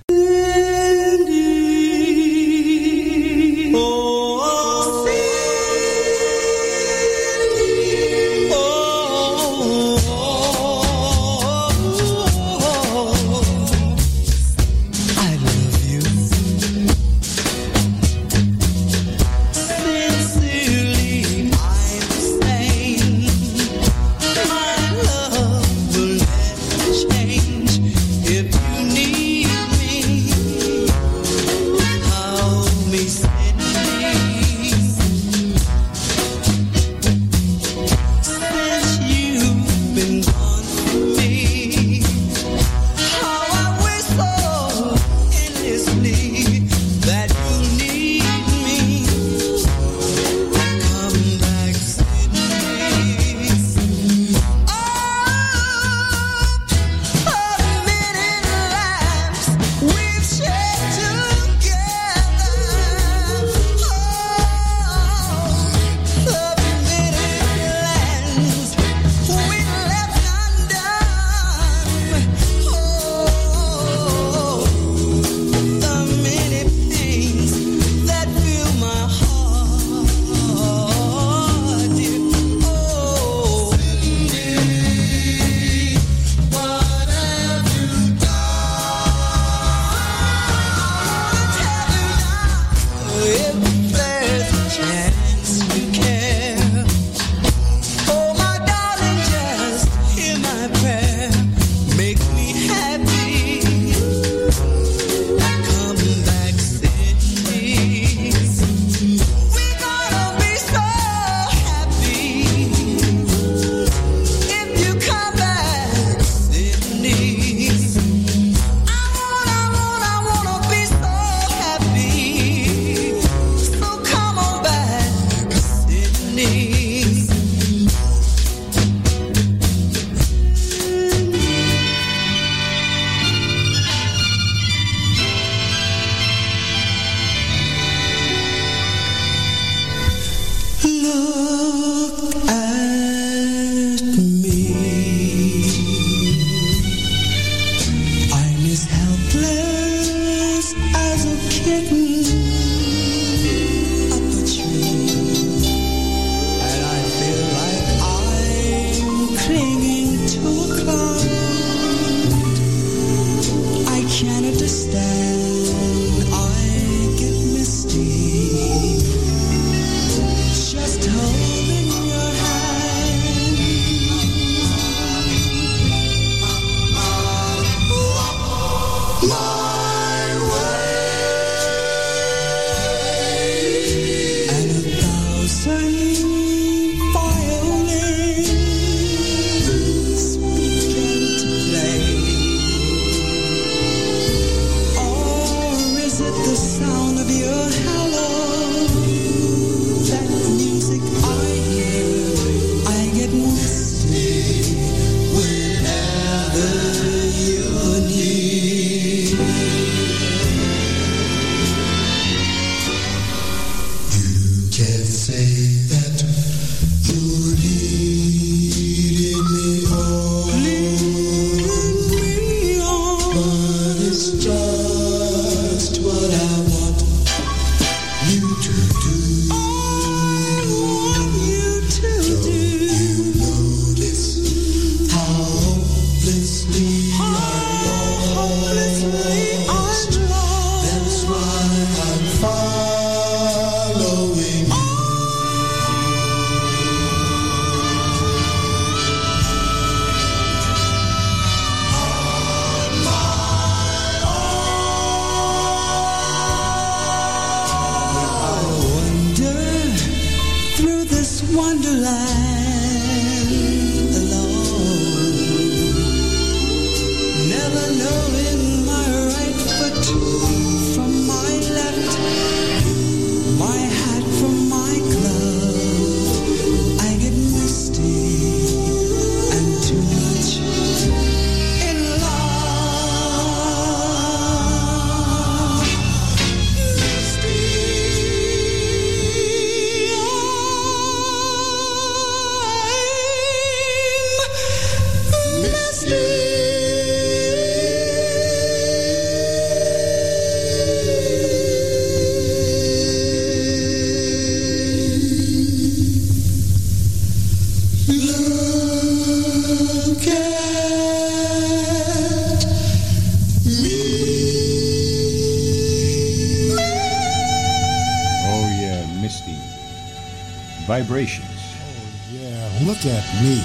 Vibrations. Oh, yeah, look at me.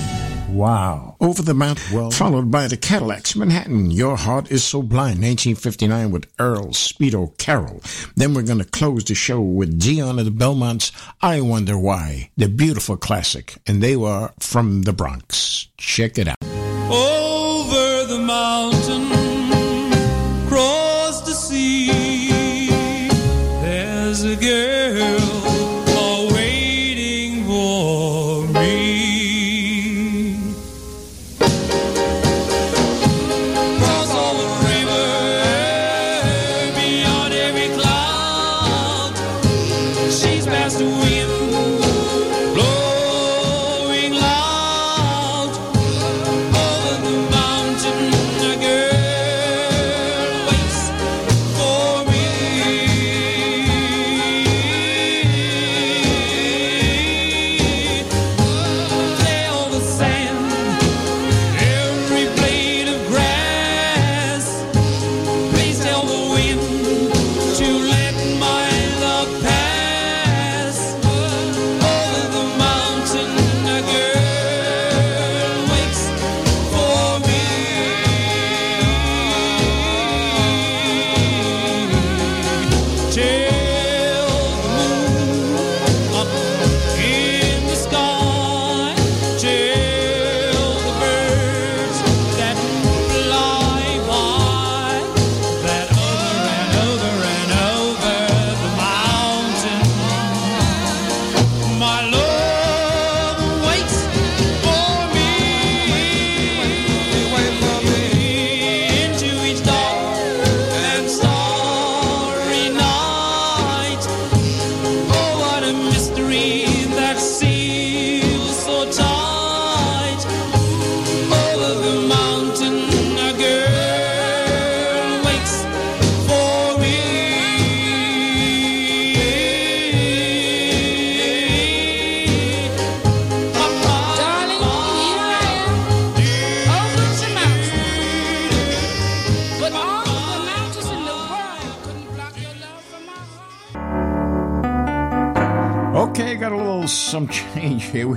Wow. Over the Mount Well. Followed by the Cadillacs, Manhattan. Your Heart is So Blind, 1959 with Earl Speedo Carroll. Then we're going to close the show with Dion of the Belmonts, I Wonder Why, the beautiful classic. And they were from the Bronx. Check it out.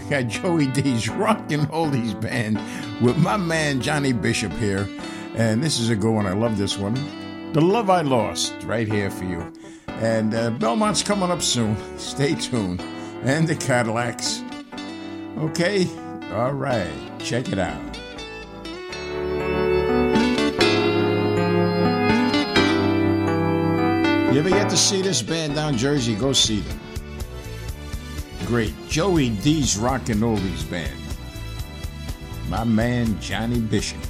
got Joey D's Rock and Oldies Band with my man Johnny Bishop here. And this is a good one. I love this one. The Love I Lost, right here for you. And uh, Belmont's coming up soon. Stay tuned. And the Cadillacs. Okay? All right. Check it out. You ever get to see this band down Jersey? Go see them great Joey D's Rock and Oldies Band. My man Johnny Bishop.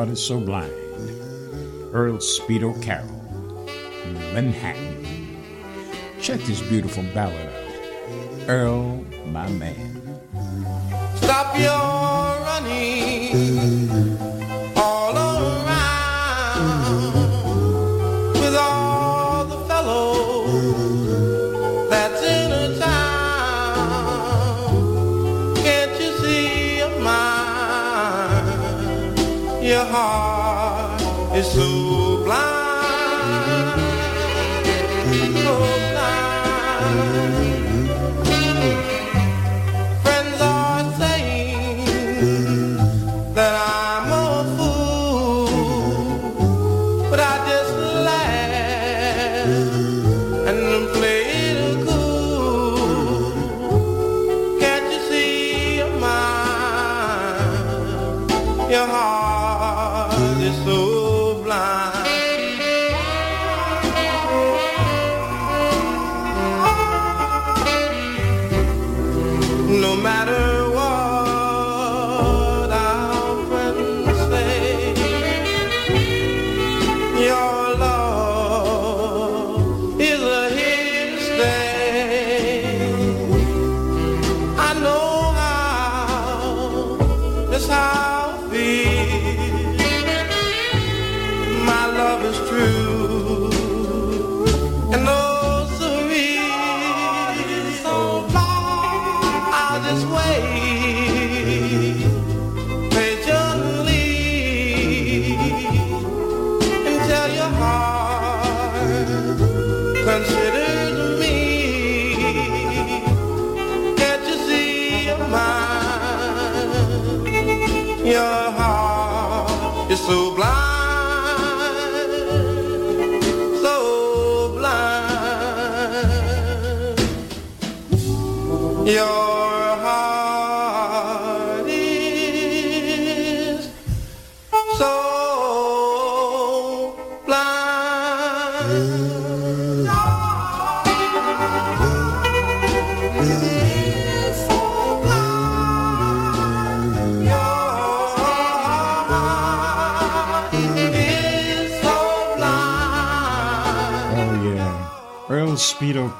God is so blind. Earl Speedo Carroll, Manhattan. Check this beautiful ballad out. Earl, my man.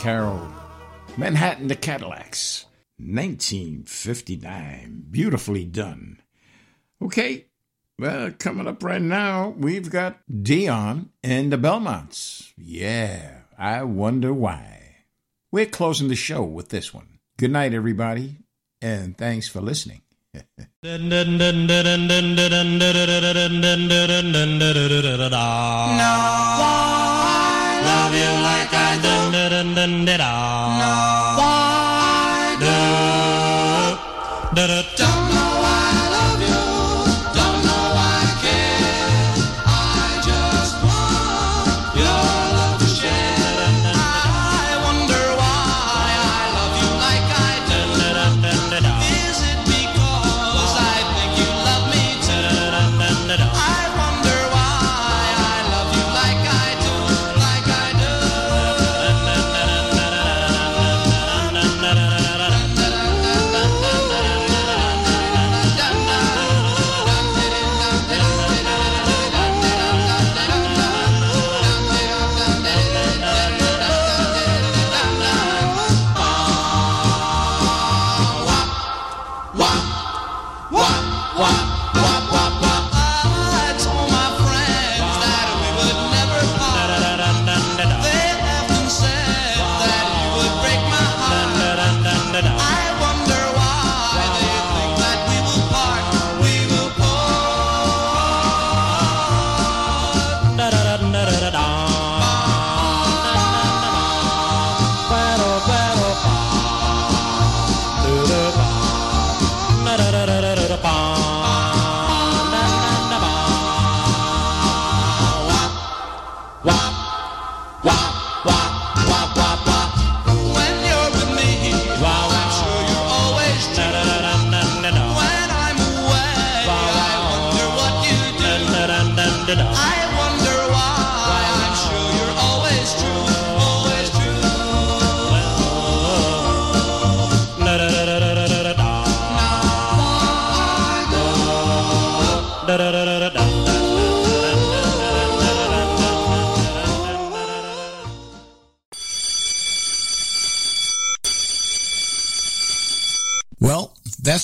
Carroll. Manhattan the Cadillacs. 1959. Beautifully done. Okay. Well, coming up right now, we've got Dion and the Belmonts. Yeah, I wonder why. We're closing the show with this one. Good night, everybody, and thanks for listening. Love you like I do. Don't know why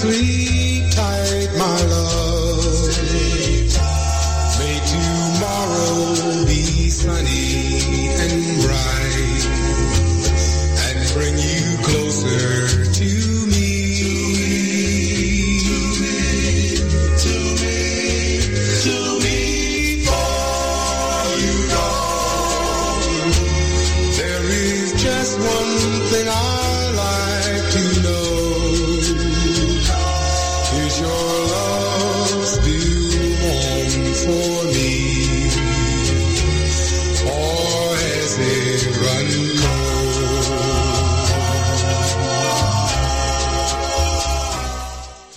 dreams